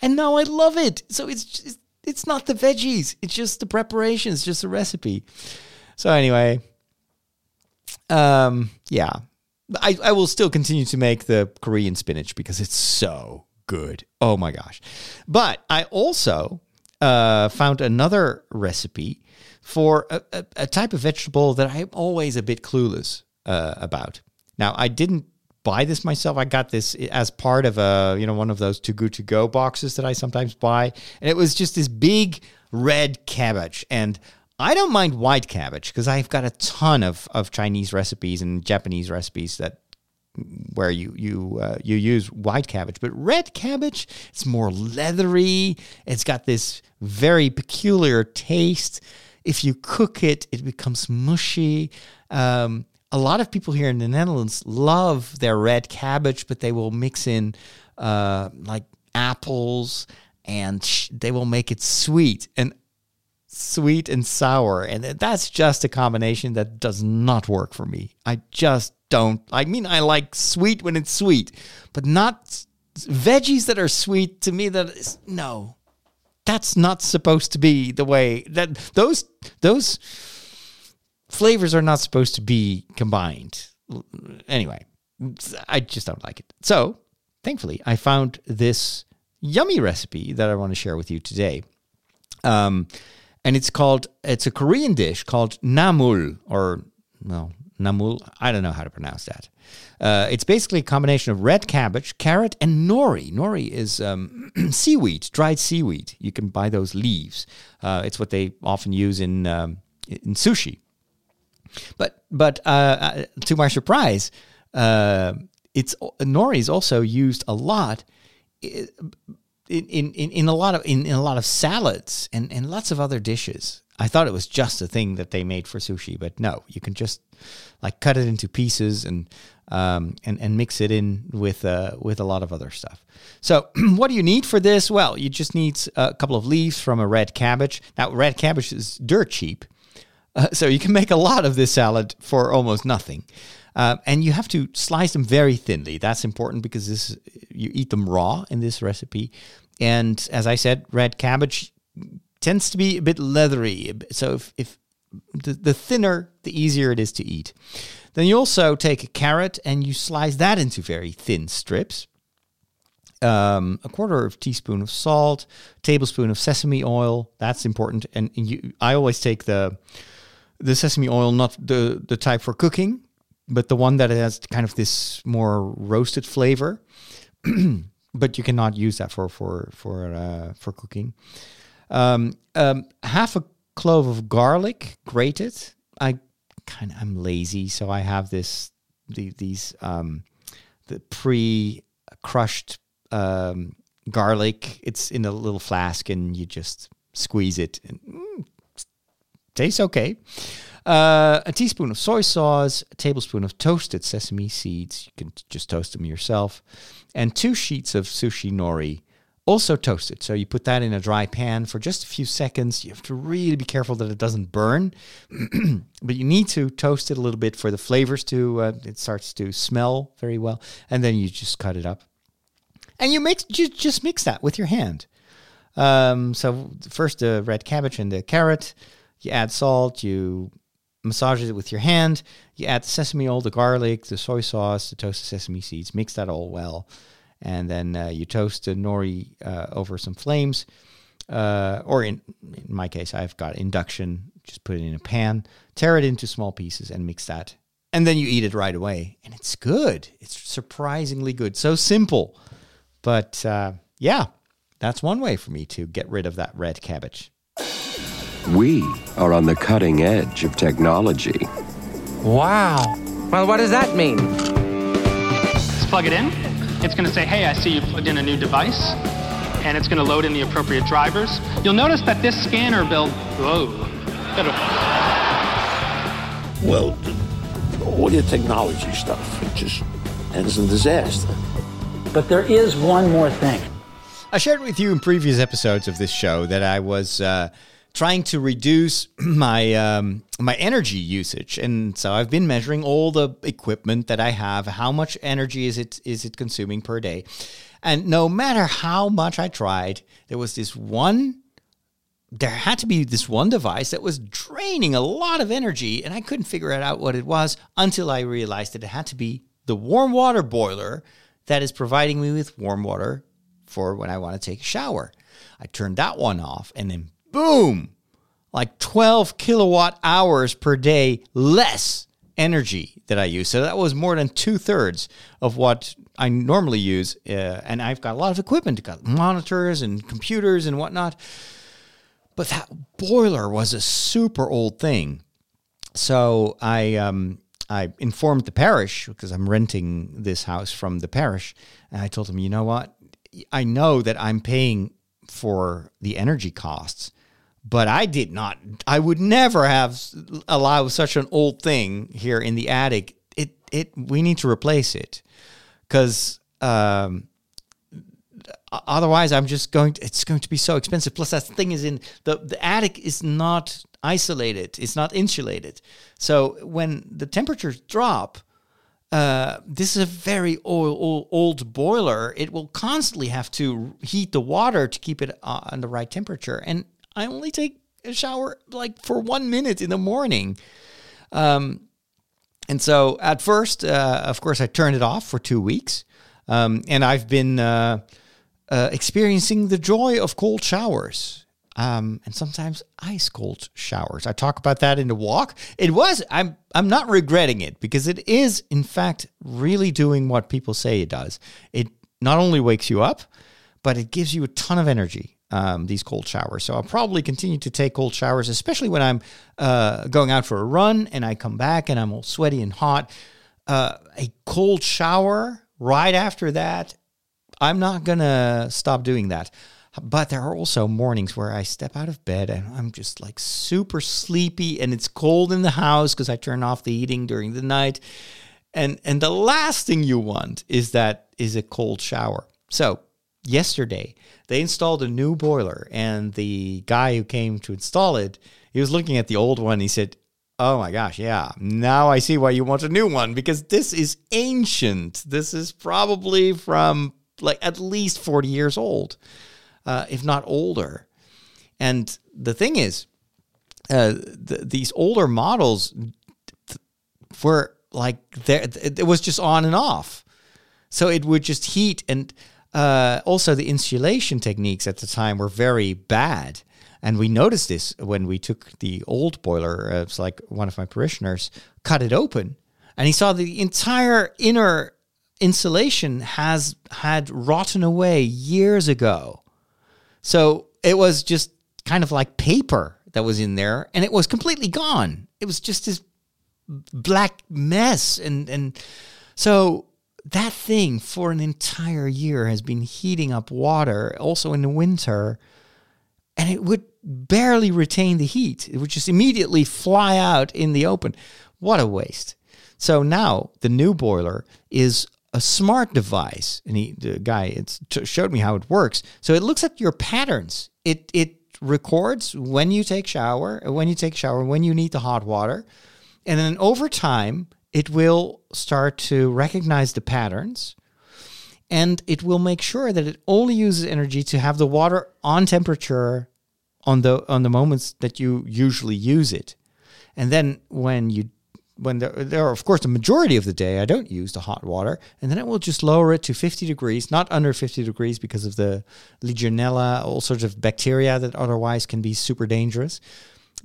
and now I love it. So it's just, it's not the veggies. It's just the preparation. It's just the recipe. So anyway, um, yeah, I, I will still continue to make the Korean spinach because it's so good. Oh my gosh. But I also uh, found another recipe for a, a, a, type of vegetable that I'm always a bit clueless uh, about. Now, I didn't buy this myself. I got this as part of a, you know, one of those too good to go boxes that I sometimes buy. And it was just this big red cabbage. And I don't mind white cabbage because I've got a ton of, of Chinese recipes and Japanese recipes that where you you uh, you use white cabbage, but red cabbage it's more leathery. It's got this very peculiar taste. If you cook it, it becomes mushy. Um, a lot of people here in the Netherlands love their red cabbage, but they will mix in uh, like apples and sh- they will make it sweet and sweet and sour. And that's just a combination that does not work for me. I just don't. I mean, I like sweet when it's sweet, but not veggies that are sweet to me. That is no, that's not supposed to be the way that those those flavors are not supposed to be combined. Anyway, I just don't like it. So, thankfully, I found this yummy recipe that I want to share with you today. Um, and it's called, it's a Korean dish called namul, or, well, namul. I don't know how to pronounce that. Uh, it's basically a combination of red cabbage, carrot, and nori. Nori is um, seaweed, dried seaweed. You can buy those leaves. Uh, it's what they often use in um, in sushi. But but uh, uh, to my surprise, uh, it's nori is also used a lot in in, in, in a lot of in, in a lot of salads and, and lots of other dishes. I thought it was just a thing that they made for sushi, but no, you can just like cut it into pieces and um, and and mix it in with uh, with a lot of other stuff. So, what do you need for this? Well, you just need a couple of leaves from a red cabbage. Now, red cabbage is dirt cheap, uh, so you can make a lot of this salad for almost nothing. Uh, and you have to slice them very thinly. That's important because this you eat them raw in this recipe. And as I said, red cabbage tends to be a bit leathery. So if, if the, the thinner, the easier it is to eat. Then you also take a carrot and you slice that into very thin strips. Um, a quarter of teaspoon of salt, tablespoon of sesame oil. That's important. And you, I always take the the sesame oil, not the the type for cooking, but the one that has kind of this more roasted flavor. but you cannot use that for for for uh, for cooking. Um, um, half a clove of garlic grated. I kind of I'm lazy, so I have this the, these um, the pre crushed um, garlic. It's in a little flask, and you just squeeze it, and mm, tastes okay. Uh, a teaspoon of soy sauce, a tablespoon of toasted sesame seeds. You can just toast them yourself, and two sheets of sushi nori, also toasted. So you put that in a dry pan for just a few seconds. You have to really be careful that it doesn't burn, but you need to toast it a little bit for the flavors to. Uh, it starts to smell very well, and then you just cut it up, and you mix. You just mix that with your hand. Um, so first the red cabbage and the carrot. You add salt. You massage it with your hand. You add the sesame oil, the garlic, the soy sauce, the toasted sesame seeds. Mix that all well, and then uh, you toast the nori uh, over some flames. Uh, or in, in my case, I've got induction. Just put it in a pan, tear it into small pieces, and mix that. And then you eat it right away, and it's good. It's surprisingly good. So simple, but uh, yeah, that's one way for me to get rid of that red cabbage. We are on the cutting edge of technology. Wow. Well, what does that mean? Let's plug it in. It's going to say, hey, I see you plugged in a new device. And it's going to load in the appropriate drivers. You'll notice that this scanner build. Whoa. Well, all your technology stuff, it just ends in disaster. But there is one more thing. I shared with you in previous episodes of this show that I was. Uh, trying to reduce my um, my energy usage, and so I've been measuring all the equipment that I have. How much energy is it is it consuming per day? And no matter how much I tried, there was this one. There had to be this one device that was draining a lot of energy, and I couldn't figure it out what it was until I realized that it had to be the warm water boiler that is providing me with warm water for when I want to take a shower. I turned that one off, and then boom, like 12 kilowatt hours per day less energy that I use. So that was more than two thirds of what I normally use. Uh, and I've got a lot of equipment, got monitors and computers and whatnot. But that boiler was a super old thing. So I, um, I informed the parish because I'm renting this house from the parish. And I told them, you know what? I know that I'm paying for the energy costs but I did not. I would never have allowed such an old thing here in the attic. It it we need to replace it because um, otherwise I'm just going. To, it's going to be so expensive. Plus, that thing is in the the attic is not isolated. It's not insulated. So when the temperatures drop. Uh, this is a very old, old, old boiler. It will constantly have to heat the water to keep it uh, on the right temperature, and I only take a shower like for one minute in the morning. Um, and so at first, uh, of course, I turned it off for two weeks. Um, and I've been uh, uh, experiencing the joy of cold showers. Um, and sometimes ice cold showers. I talk about that in the walk. It was I'm I'm not regretting it because it is in fact really doing what people say it does. It not only wakes you up, but it gives you a ton of energy um, these cold showers. So I'll probably continue to take cold showers, especially when I'm uh, going out for a run and I come back and I'm all sweaty and hot. Uh, a cold shower right after that, I'm not going to stop doing that. But there are also mornings where I step out of bed and I'm just like super sleepy and it's cold in the house because I turn off the heating during the night. And and the last thing you want is that is a cold shower. So yesterday they installed a new boiler and the guy who came to install it he was looking at the old one he said oh my gosh yeah now i see why you want a new one because this is ancient this is probably from like at least 40 years old uh, if not older and the thing is uh, th- these older models th- were like there. It was just on and off, so it would just heat. And uh, also, the insulation techniques at the time were very bad. And we noticed this when we took the old boiler. Uh, it's like one of my parishioners cut it open, and he saw the entire inner insulation has had rotten away years ago. So it was just kind of like paper that was in there, and it was completely gone. It was just this black mess, and and so that thing for an entire year has been heating up water, also in the winter, and it would barely retain the heat. It would just immediately fly out in the open. What a waste. So now the new boiler is a smart device, and he, the guy t- showed me how it works. So it looks at your patterns. It it records when you take shower, when you take shower, when you need the hot water, and then over time it will start to recognize the patterns, and it will make sure that it only uses energy to have the water on temperature on the on the moments that you usually use it, and then when you when there, there are, of course, the majority of the day, I don't use the hot water, and then it will just lower it to 50 degrees, not under 50 degrees because of the Legionella, all sorts of bacteria that otherwise can be super dangerous.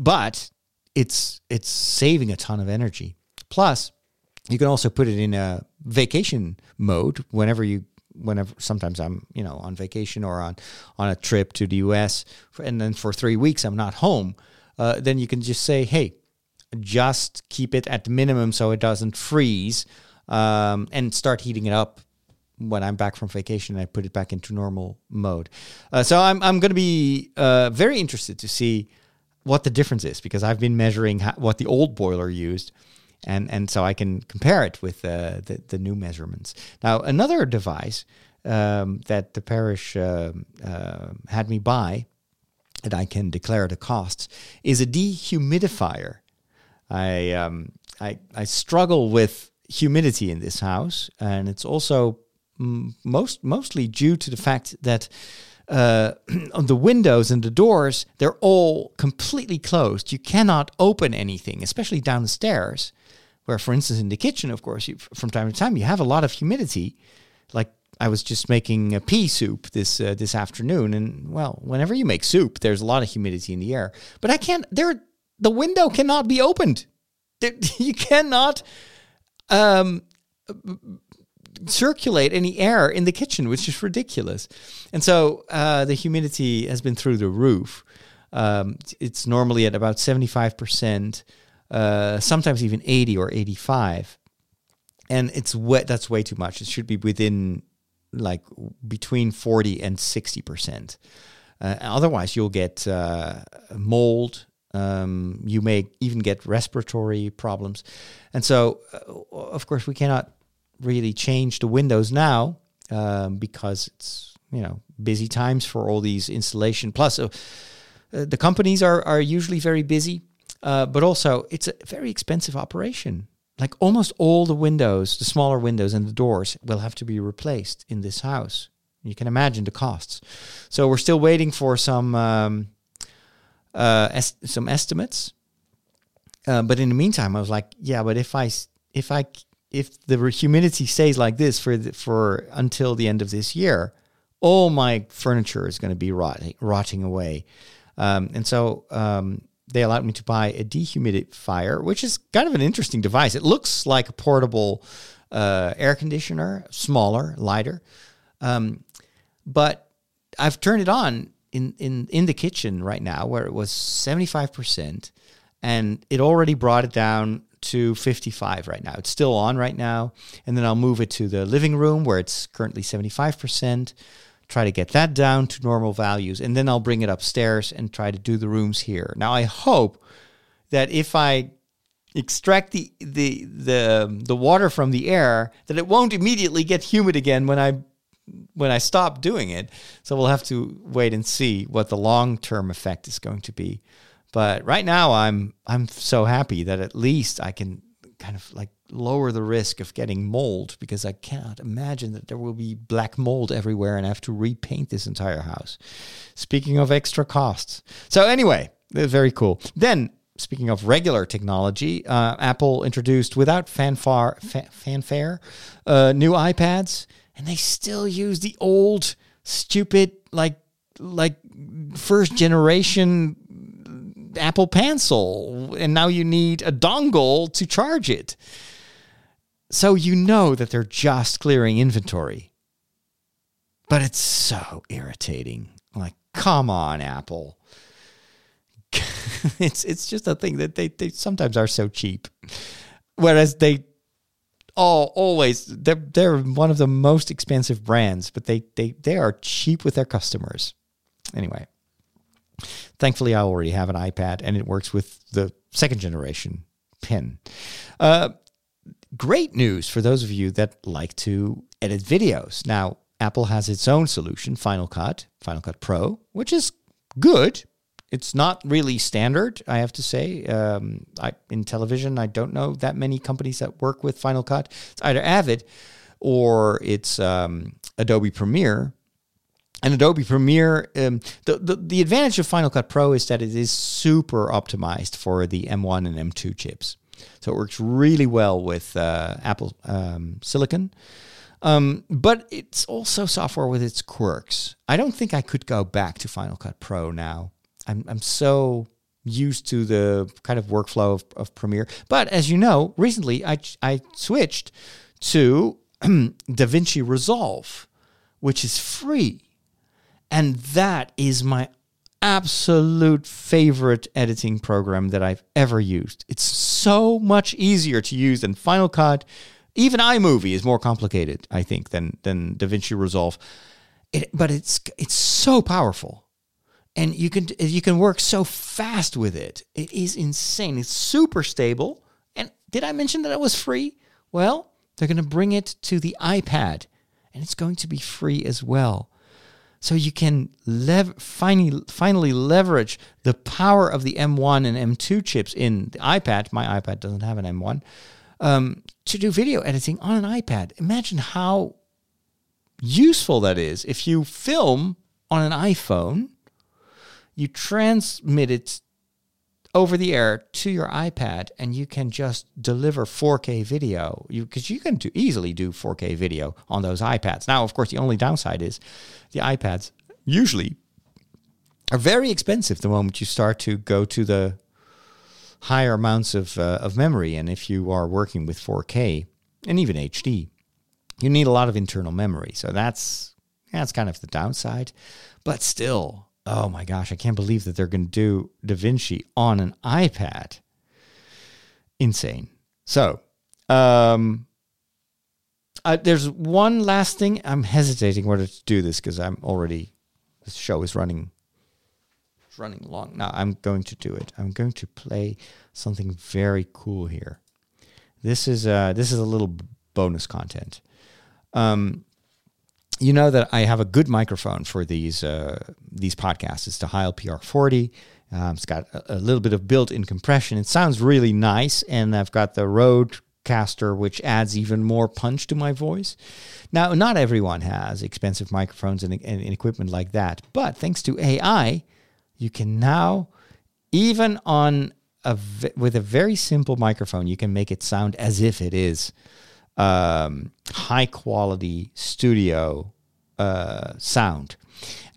But it's it's saving a ton of energy. Plus, you can also put it in a vacation mode whenever you whenever sometimes I'm you know on vacation or on on a trip to the US, and then for three weeks I'm not home. Uh, then you can just say, hey just keep it at the minimum so it doesn't freeze um, and start heating it up when I'm back from vacation and I put it back into normal mode. Uh, so I'm, I'm going to be uh, very interested to see what the difference is because I've been measuring what the old boiler used. And, and so I can compare it with uh, the, the new measurements. Now, another device um, that the parish uh, uh, had me buy that I can declare the costs is a dehumidifier. I um, I I struggle with humidity in this house, and it's also most mostly due to the fact that uh, on the windows and the doors they're all completely closed. You cannot open anything, especially downstairs, where, for instance, in the kitchen, of course, you, from time to time you have a lot of humidity, like. I was just making a pea soup this uh, this afternoon, and well, whenever you make soup, there's a lot of humidity in the air. But I can't. There the window cannot be opened. You cannot um, circulate any air in the kitchen, which is ridiculous. And so uh, the humidity has been through the roof. Um, it's normally at about 75%, uh, sometimes even 80 or 85. And it's wet. That's way too much. It should be within like between 40 and 60%. Uh, otherwise, you'll get uh, mold um, you may even get respiratory problems. And so, uh, of course, we cannot really change the windows now um, because it's, you know, busy times for all these installation. Plus, uh, uh, the companies are, are usually very busy, uh, but also it's a very expensive operation. Like almost all the windows, the smaller windows and the doors will have to be replaced in this house. You can imagine the costs. So we're still waiting for some um, uh, est- some estimates. Uh, but in the meantime, I was like, yeah, but if I if I if the humidity stays like this for the, for until the end of this year, all my furniture is going to be rotting rotting away. Um, and so um, they allowed me to buy a dehumidifier, which is kind of an interesting device. It looks like a portable uh, air conditioner, smaller, lighter. Um, but I've turned it on in, in, in the kitchen right now where it was 75% and it already brought it down to 55 right now. It's still on right now. And then I'll move it to the living room where it's currently 75%, try to get that down to normal values. And then I'll bring it upstairs and try to do the rooms here. Now, I hope that if I extract the, the, the, the water from the air, that it won't immediately get humid again when I when I stop doing it. So we'll have to wait and see what the long term effect is going to be. But right now, I'm I'm so happy that at least I can kind of like lower the risk of getting mold because I can't imagine that there will be black mold everywhere and I have to repaint this entire house. Speaking of extra costs. So anyway, very cool. Then, speaking of regular technology, uh, Apple introduced without fanfare, fa- fanfare uh, new iPads, and they still use the old, stupid, like like first generation Apple Pencil, and now you need a dongle to charge it. So you know that they're just clearing inventory. But it's so irritating. Like, come on, Apple. it's it's just a thing that they, they sometimes are so cheap. Whereas they all always they're they're one of the most expensive brands, but they they they are cheap with their customers. Anyway, thankfully I already have an iPad and it works with the second generation pin. Uh, great news for those of you that like to edit videos. Now, Apple has its own solution, Final Cut, Final Cut Pro, which is good. It's not really standard, I have to say. Um, I, in television, I don't know that many companies that work with Final Cut. It's either Avid or it's um, Adobe Premiere. And Adobe Premiere, um, the, the, the advantage of Final Cut Pro is that it is super optimized for the M1 and M2 chips. So it works really well with uh, Apple um, Silicon. Um, but it's also software with its quirks. I don't think I could go back to Final Cut Pro now. I'm, I'm so used to the kind of workflow of, of Premiere. But as you know, recently I, I switched to DaVinci Resolve, which is free. And that is my absolute favorite editing program that I've ever used. It's so much easier to use than Final Cut. Even iMovie is more complicated, I think, than than DaVinci Resolve. It, but it's it's so powerful, and you can you can work so fast with it. It is insane. It's super stable. And did I mention that it was free? Well, they're going to bring it to the iPad, and it's going to be free as well. So you can lev- finally, finally leverage the power of the M1 and M2 chips in the iPad. My iPad doesn't have an M1 um, to do video editing on an iPad. Imagine how useful that is. If you film on an iPhone, you transmit it over the air to your iPad and you can just deliver 4K video. You because you can do, easily do 4K video on those iPads. Now, of course, the only downside is the iPads usually are very expensive the moment you start to go to the higher amounts of uh, of memory and if you are working with 4K and even HD, you need a lot of internal memory. So that's that's kind of the downside. But still, oh my gosh, I can't believe that they're going to do Da Vinci on an iPad. Insane. So, um, uh, there's one last thing. I'm hesitating whether to do this because I'm already, the show is running, it's running long. Now I'm going to do it. I'm going to play something very cool here. This is uh, this is a little bonus content. Um, you know that I have a good microphone for these uh, these podcasts. It's the Heil PR40. Um, it's got a, a, little bit of built-in compression. It sounds really nice, and I've got the Rodecaster, which adds even more punch to my voice. Now, not everyone has expensive microphones and, and, and equipment like that, but thanks to AI, you can now, even on a with a very simple microphone, you can make it sound as if it is um, high quality studio uh, sound.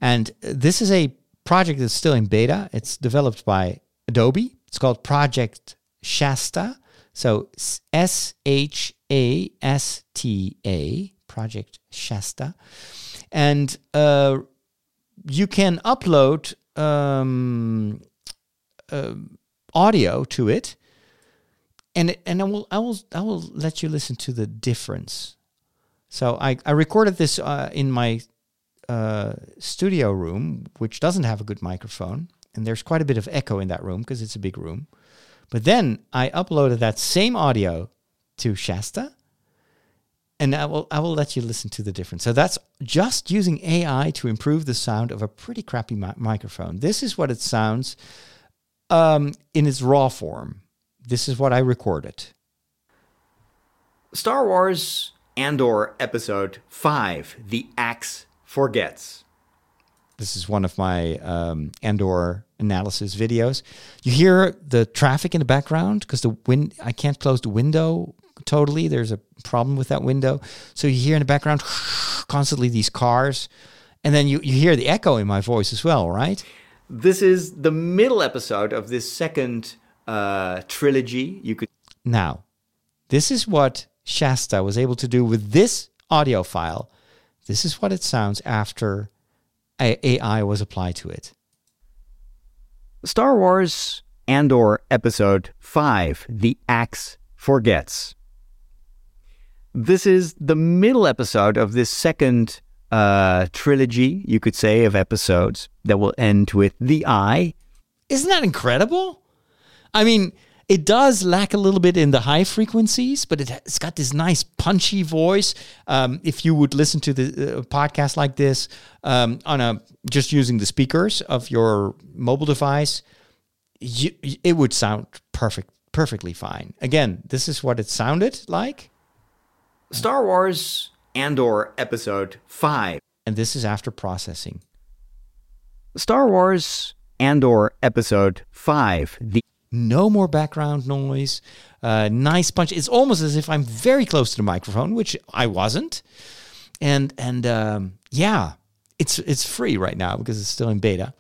And this is a project that's still in beta. It's developed by Adobe. It's called Project Shasta. So S H A S T A, Project Shasta. And uh, you can upload um, uh, audio to it and and I will I will I will let you listen to the difference. So I I recorded this uh, in my uh, studio room, which doesn't have a good microphone, and there's quite a bit of echo in that room because it's a big room. But then I uploaded that same audio to Shasta, and I will I will let you listen to the difference. So that's just using AI to improve the sound of a pretty crappy mi- microphone. This is what it sounds um, in its raw form this is what I recorded. Star Wars Andor Episode 5 The Axe Forgets. This is one of my um, Andor analysis videos. You hear the traffic in the background because the wind. I can't close the window totally. There's a problem with that window, so you hear in the background constantly these cars, and then you you hear the echo in my voice as well, right? This is the middle episode of this second uh, trilogy. You could now. This is what Shasta was able to do with this audio file. This is what it sounds after AI was applied to it. Star Wars Andor Episode 5 The Axe Forgets. This is the middle episode of this second uh, trilogy, you could say, of episodes that will end with The Eye. Isn't that incredible? I mean, it does lack a little bit in the high frequencies, but it, has got this nice punchy voice. Um, if you would listen to the uh, podcast like this um, on a just using the speakers of your mobile device, you, it would sound perfect, perfectly fine. Again, this is what it sounded like. Star Wars Andor Episode Five, and this is after processing. Star Wars Andor Episode Five. The no more background noise, uh, nice punch. It's almost as if I'm very close to the microphone, which I wasn't. And and um, yeah, it's it's free right now because it's still in beta.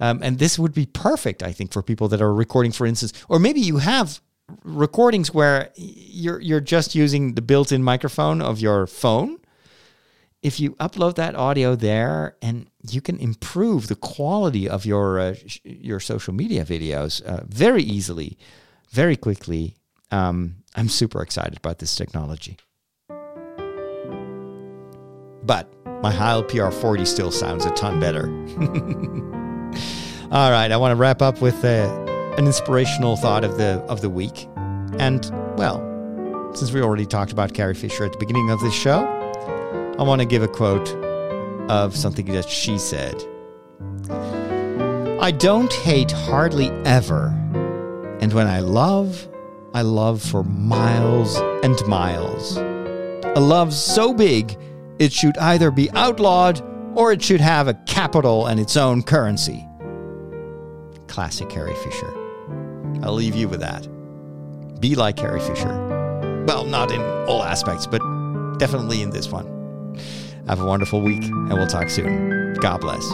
Um, and this would be perfect, I think, for people that are recording, for instance, or maybe you have recordings where you're you're just using the built-in microphone of your phone if you upload that audio there and you can improve the quality of your uh, sh- your social media videos uh, very easily very quickly um, i'm super excited about this technology but my Heil PR40 still sounds a ton better. All right, I want to wrap up with uh, an inspirational thought of the of the week. And well, since we already talked about Carrie Fisher at the beginning of this show, I want to give a quote of something that she said. I don't hate hardly ever, and when I love, I love for miles and miles. A love so big, it should either be outlawed or it should have a capital and its own currency. Classic Carrie Fisher. I'll leave you with that. Be like Carrie Fisher. Well, not in all aspects, but definitely in this one. Have a wonderful week, and we'll talk soon. God bless.